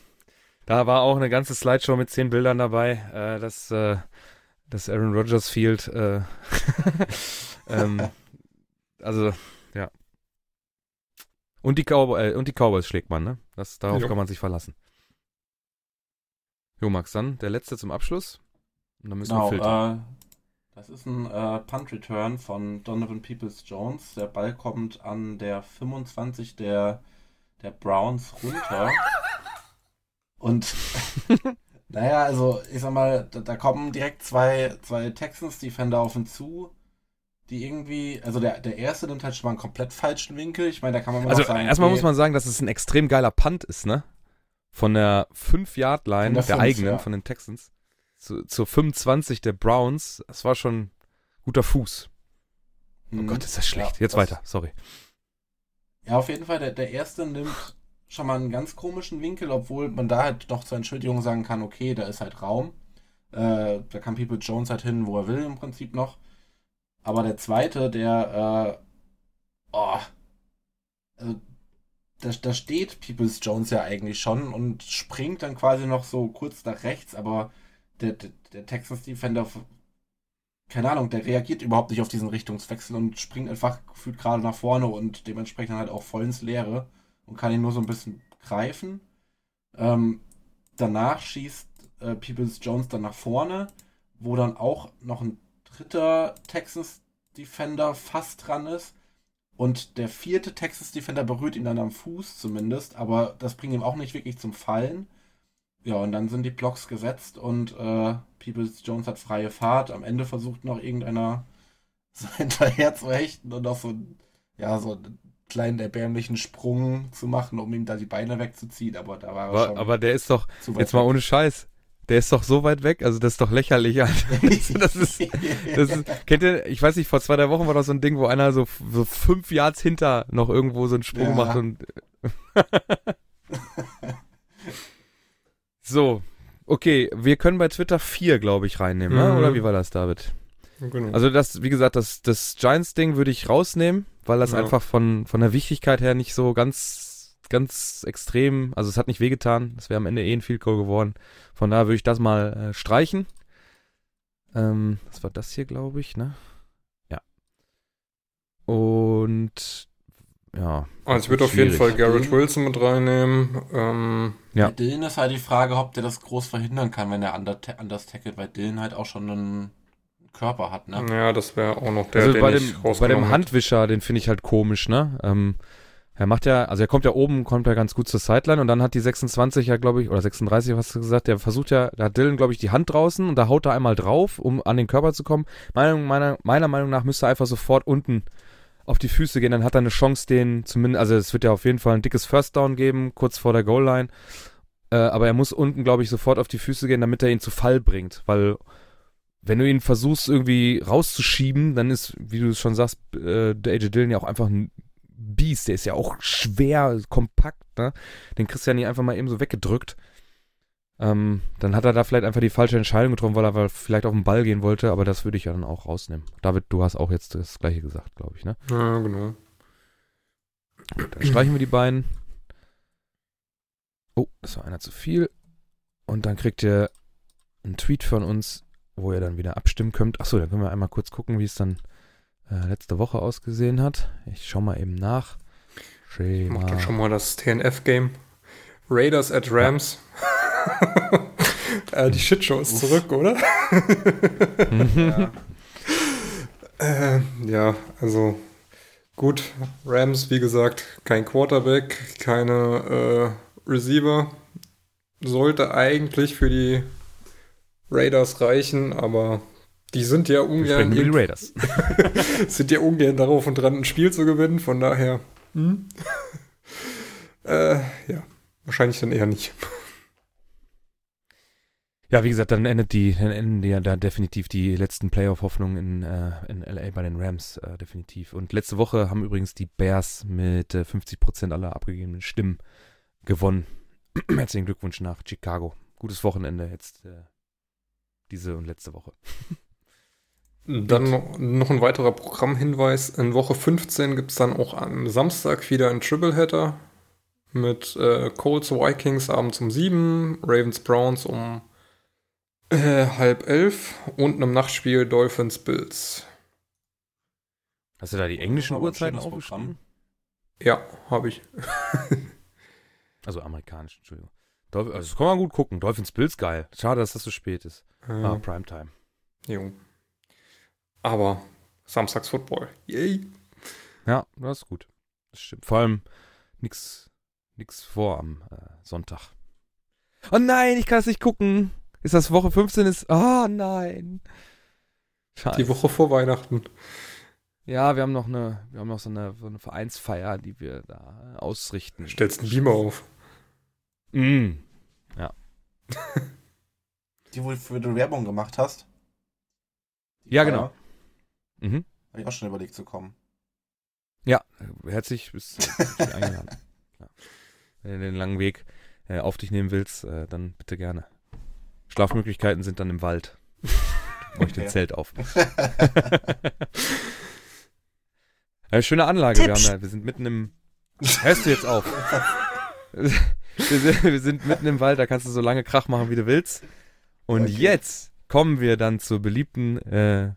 da war auch eine ganze Slideshow mit zehn Bildern dabei. Äh, das, äh, das Aaron Rodgers Field. Äh, <laughs> ähm, also, ja. Und die, Cowboy, äh, und die Cowboys schlägt man, ne? Das, darauf jo. kann man sich verlassen. Jo, Max, dann der letzte zum Abschluss. Und dann müssen genau, wir filtern. Äh, das ist ein äh, Punt Return von Donovan Peoples Jones. Der Ball kommt an der 25 der, der Browns runter. <laughs> Und <laughs> naja, also ich sag mal, da, da, kommen direkt zwei, zwei Texans-Defender auf ihn zu, die irgendwie, also der, der erste nimmt halt schon mal einen komplett falschen Winkel. Ich meine, da kann man mal Also sagen, erstmal okay, muss man sagen, dass es ein extrem geiler Punt ist, ne? von der 5-Yard-Line, der, der eigenen, ja. von den Texans, zu, zur 25 der Browns. Das war schon guter Fuß. Oh mhm. Gott, ist das schlecht. Ja, Jetzt das, weiter, sorry. Ja, auf jeden Fall, der, der erste nimmt schon mal einen ganz komischen Winkel, obwohl man da halt doch zur Entschuldigung sagen kann, okay, da ist halt Raum. Äh, da kann People Jones halt hin, wo er will im Prinzip noch. Aber der zweite, der, äh, oh, also da, da steht Peoples Jones ja eigentlich schon und springt dann quasi noch so kurz nach rechts, aber der, der, der Texas Defender, keine Ahnung, der reagiert überhaupt nicht auf diesen Richtungswechsel und springt einfach gefühlt gerade nach vorne und dementsprechend halt auch voll ins Leere und kann ihn nur so ein bisschen greifen. Ähm, danach schießt äh, Peoples Jones dann nach vorne, wo dann auch noch ein dritter Texas Defender fast dran ist und der vierte Texas Defender berührt ihn dann am Fuß zumindest, aber das bringt ihm auch nicht wirklich zum Fallen. Ja, und dann sind die Blocks gesetzt und äh, Peoples Jones hat freie Fahrt. Am Ende versucht noch irgendeiner <laughs> so hinterher zu hechten und noch so, ja, so kleinen erbärmlichen Sprung zu machen, um ihm da die Beine wegzuziehen. Aber da war er aber, schon. Aber der ist doch, jetzt mal ohne Scheiß, der ist doch so weit weg, also das ist doch lächerlich. Das, <laughs> das, ist, das ist, kennt ihr, ich weiß nicht, vor zwei, drei Wochen war das so ein Ding, wo einer so, so fünf Yards hinter noch irgendwo so einen Sprung ja. macht und. <laughs> so, okay, wir können bei Twitter vier, glaube ich, reinnehmen, ne? mhm. oder wie war das, David? Genau. Also das, wie gesagt, das, das Giants-Ding würde ich rausnehmen, weil das ja. einfach von, von der Wichtigkeit her nicht so ganz ganz extrem, also es hat nicht wehgetan, es wäre am Ende eh ein Field Goal geworden. Von daher würde ich das mal äh, streichen. Ähm, was war das hier, glaube ich, ne? Ja. Und ja. Also ich würde auf jeden Fall Garrett Wilson mit reinnehmen. Ähm, ja. Bei Dylan ist halt die Frage, ob der das groß verhindern kann, wenn er anders tackelt, weil Dylan halt auch schon einen Körper hat, ne? Ja, das wäre auch noch der, also den bei dem, bei dem Handwischer, den finde ich halt komisch, ne? Ähm, er macht ja, also er kommt ja oben, kommt ja ganz gut zur Sideline und dann hat die 26 ja, glaube ich, oder 36, hast du gesagt, der versucht ja, da hat Dylan, glaube ich, die Hand draußen und da haut er einmal drauf, um an den Körper zu kommen. Meiner, meiner, meiner Meinung nach müsste er einfach sofort unten auf die Füße gehen, dann hat er eine Chance, den zumindest, also es wird ja auf jeden Fall ein dickes First Down geben, kurz vor der Goal Line. Äh, aber er muss unten, glaube ich, sofort auf die Füße gehen, damit er ihn zu Fall bringt, weil wenn du ihn versuchst irgendwie rauszuschieben, dann ist, wie du es schon sagst, äh, der AJ Dillon ja auch einfach ein Biest, der ist ja auch schwer, kompakt, ne? Den kriegst du ja nicht einfach mal eben so weggedrückt. Ähm, dann hat er da vielleicht einfach die falsche Entscheidung getroffen, weil er vielleicht auf den Ball gehen wollte, aber das würde ich ja dann auch rausnehmen. David, du hast auch jetzt das gleiche gesagt, glaube ich, ne? Ja, genau. dann streichen wir die beiden. Oh, das war einer zu viel. Und dann kriegt ihr einen Tweet von uns, wo ihr dann wieder abstimmen könnt. Achso, dann können wir einmal kurz gucken, wie es dann äh, letzte Woche ausgesehen hat. Ich schau mal eben nach. Schema. Ich mach dann schon mal das TNF-Game. Raiders at Rams. Ja. <laughs> äh, die Shitshow ist zurück, oder? ja. <laughs> Äh, ja, also gut. Rams, wie gesagt, kein Quarterback, keine äh, Receiver. Sollte eigentlich für die Raiders reichen, aber die sind ja ungern. Die Raiders. <laughs> sind ja ungern darauf und dran, ein Spiel zu gewinnen, von daher. Hm? <laughs> äh, ja, wahrscheinlich dann eher nicht. Ja, wie gesagt, dann endet die, dann enden ja da definitiv die letzten Playoff-Hoffnungen in, äh, in LA bei den Rams, äh, definitiv. Und letzte Woche haben übrigens die Bears mit äh, 50% aller abgegebenen Stimmen gewonnen. <clears throat> Herzlichen Glückwunsch nach Chicago. Gutes Wochenende jetzt äh, diese und letzte Woche. <laughs> Dann noch, noch ein weiterer Programmhinweis. In Woche 15 gibt es dann auch am Samstag wieder einen Tripleheader mit äh, Colts Vikings abends um 7, Ravens Browns um äh, halb elf und einem Nachtspiel Dolphins Bills. Hast du da die englischen Uhrzeiten aufgeschrieben? Ja, habe ich. <laughs> also amerikanisch, Entschuldigung. Dolph also das kann man gut gucken. Dolphins Bills geil. Schade, dass das so spät ist. Äh, Ah, Primetime. jo. Aber Samstags Football. Yay. Ja, das ist gut. Das stimmt. Vor allem nix, nix vor am äh, Sonntag. Oh nein, ich kann es nicht gucken. Ist das Woche 15? Ist. Oh nein. Scheiße. Die Woche vor Weihnachten. Ja, wir haben noch eine, wir haben noch so eine, so eine Vereinsfeier, die wir da ausrichten. Stellst einen Beamer auf. Mm. Die, wofür du Werbung gemacht hast. Ja, genau. Mhm. Habe ich auch schon überlegt zu kommen. Ja, herzlich bist du eingeladen. <laughs> Ja. Wenn du den langen Weg äh, auf dich nehmen willst, äh, dann bitte gerne. Schlafmöglichkeiten sind dann im Wald. <laughs> Baue ich den Okay. Zelt auf. ja, <laughs> schöne Anlage. Wir, haben wir sind mitten im. Hörst du jetzt auf? wir, sind, wir sind mitten im Wald, da kannst du so lange Krach machen, wie du willst. Und Okay. jetzt kommen wir dann zur beliebten äh,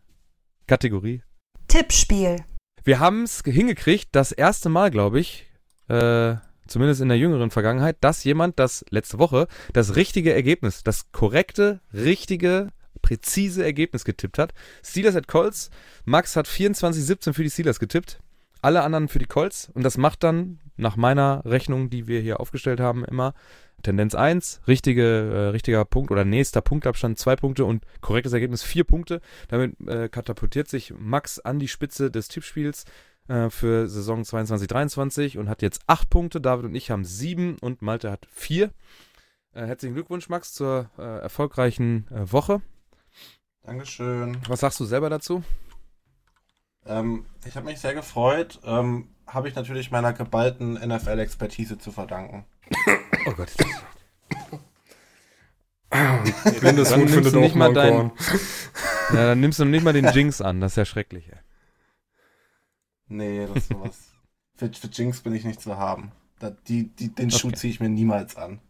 Kategorie Tippspiel. wir haben es hingekriegt, das erste Mal, glaube ich, äh, zumindest in der jüngeren Vergangenheit, dass jemand das letzte Woche das richtige Ergebnis, das korrekte, richtige, präzise Ergebnis getippt hat. Steelers at Colts. Max hat 24-17 für die Steelers getippt. Alle anderen für die Colts. Und das macht dann nach meiner Rechnung, die wir hier aufgestellt haben, immer Tendenz 1, richtige, äh, richtiger Punkt oder nächster Punktabstand 2 Punkte und korrektes Ergebnis 4 Punkte. Damit äh, katapultiert sich Max an die Spitze des Tippspiels äh, für Saison 22-23 und hat jetzt 8 Punkte. David und ich haben 7 und Malte hat 4. Äh, herzlichen Glückwunsch, Max, zur äh, erfolgreichen äh, Woche. Dankeschön. Was sagst du selber dazu? Ähm, ich habe mich sehr gefreut. Ähm, habe ich natürlich meiner geballten NFL-Expertise zu verdanken. Oh Gott. <laughs> Dann Huhn nimmst findet nicht mal dein-. <laughs> Ja, dann nimmst du noch nicht mal den Jinx an. Das ist ja schrecklich. Ey. Nee, das ist sowas. <laughs> für, für Jinx bin ich nicht zu haben. Da, die, die, den Schuh Okay. ziehe ich mir niemals an.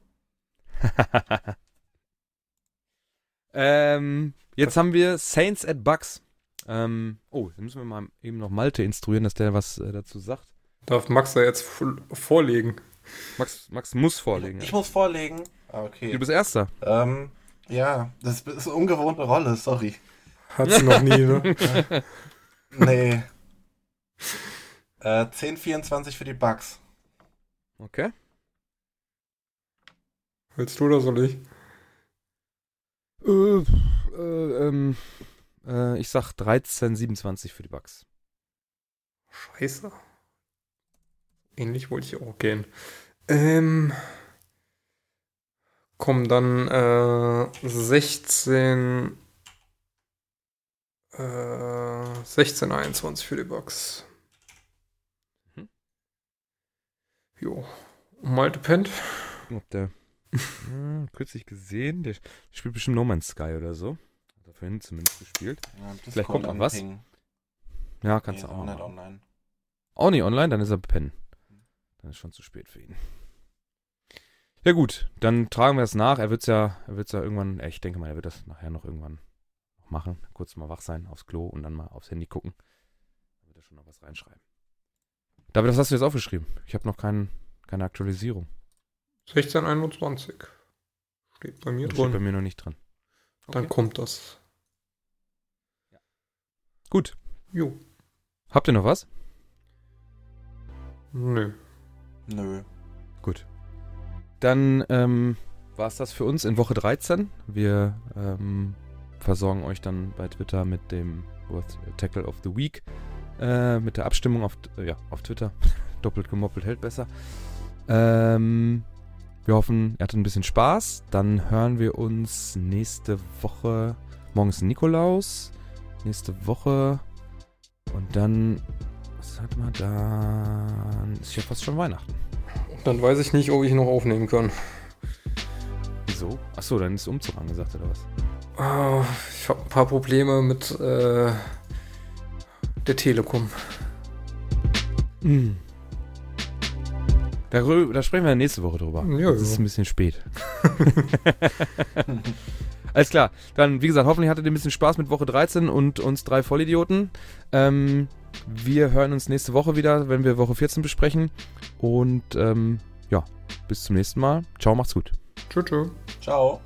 ähm, jetzt haben wir Saints at Bucks. Ähm, oh, dann müssen wir mal eben noch Malte instruieren, dass der was äh, dazu sagt. Darf Max da jetzt vo- vorlegen? Max, Max muss vorlegen. Ich ja. muss vorlegen. Ah, okay. Du bist Erster. Ähm, ja, das ist eine ungewohnte Rolle, sorry. Hat sie noch nie, ne? <laughs> Nee. äh, 10-24 für die Bugs. Okay. Willst du oder soll ich? Äh, äh, ähm, äh, ich sag 13, 27 für die Bucks. Scheiße. Ähnlich wollte ich auch gehen. Ähm. Komm, dann äh, 16. Äh, 16, 21 für die Bucks. Mhm. Jo. Malte pennt. Ob der <laughs> hm, kürzlich gesehen, der spielt bestimmt No Man's Sky oder so. Hat er vorhin zumindest gespielt. Ja, Vielleicht kommt noch was. anpingen. Ja, Nee, kannst ist du auch auch nicht online. Auch nicht online, dann ist er pennen. Dann ist schon zu spät für ihn. Ja gut, dann tragen wir es nach. Er wird's ja, er wird's ja irgendwann, äh, ich denke mal, er wird das nachher noch irgendwann machen. Kurz mal wach sein aufs Klo und dann mal aufs Handy gucken. Dann wird er schon noch was reinschreiben. David, was hast du jetzt aufgeschrieben? Ich habe noch kein, keine Aktualisierung. 16, 21. Steht bei mir Das steht bei drin. mir noch nicht drin. Dann Okay. kommt das. Gut. Jo. Habt ihr noch was? Nö. Nö. Gut. Dann ähm, war es das für uns in Woche 13. Wir ähm, versorgen euch dann bei Twitter mit dem Worth Tackle of the Week. Äh, mit der Abstimmung auf, äh, ja, auf Twitter. <laughs> Doppelt gemoppelt hält besser. Ähm, Wir hoffen, ihr hattet ein bisschen Spaß. Dann hören wir uns nächste Woche. Morgen ist Nikolaus. Nächste Woche. Und dann. Was hat man dann? Ist ja fast schon Weihnachten. Dann weiß ich nicht, ob ich noch aufnehmen kann. Wieso? Achso, dann ist Umzug angesagt oder was? Oh, ich habe ein paar Probleme mit äh, der Telekom. Mm. Da, da, sprechen wir nächste Woche drüber. Ja, das ist ein bisschen spät. <laughs> Alles klar. Dann, wie gesagt, hoffentlich hattet ihr ein bisschen Spaß mit Woche 13 und uns drei Vollidioten. Ähm, wir hören uns nächste Woche wieder, wenn wir Woche 14 besprechen. Und ähm, ja, bis zum nächsten Mal. Ciao, macht's gut. Tschüss. Ciao.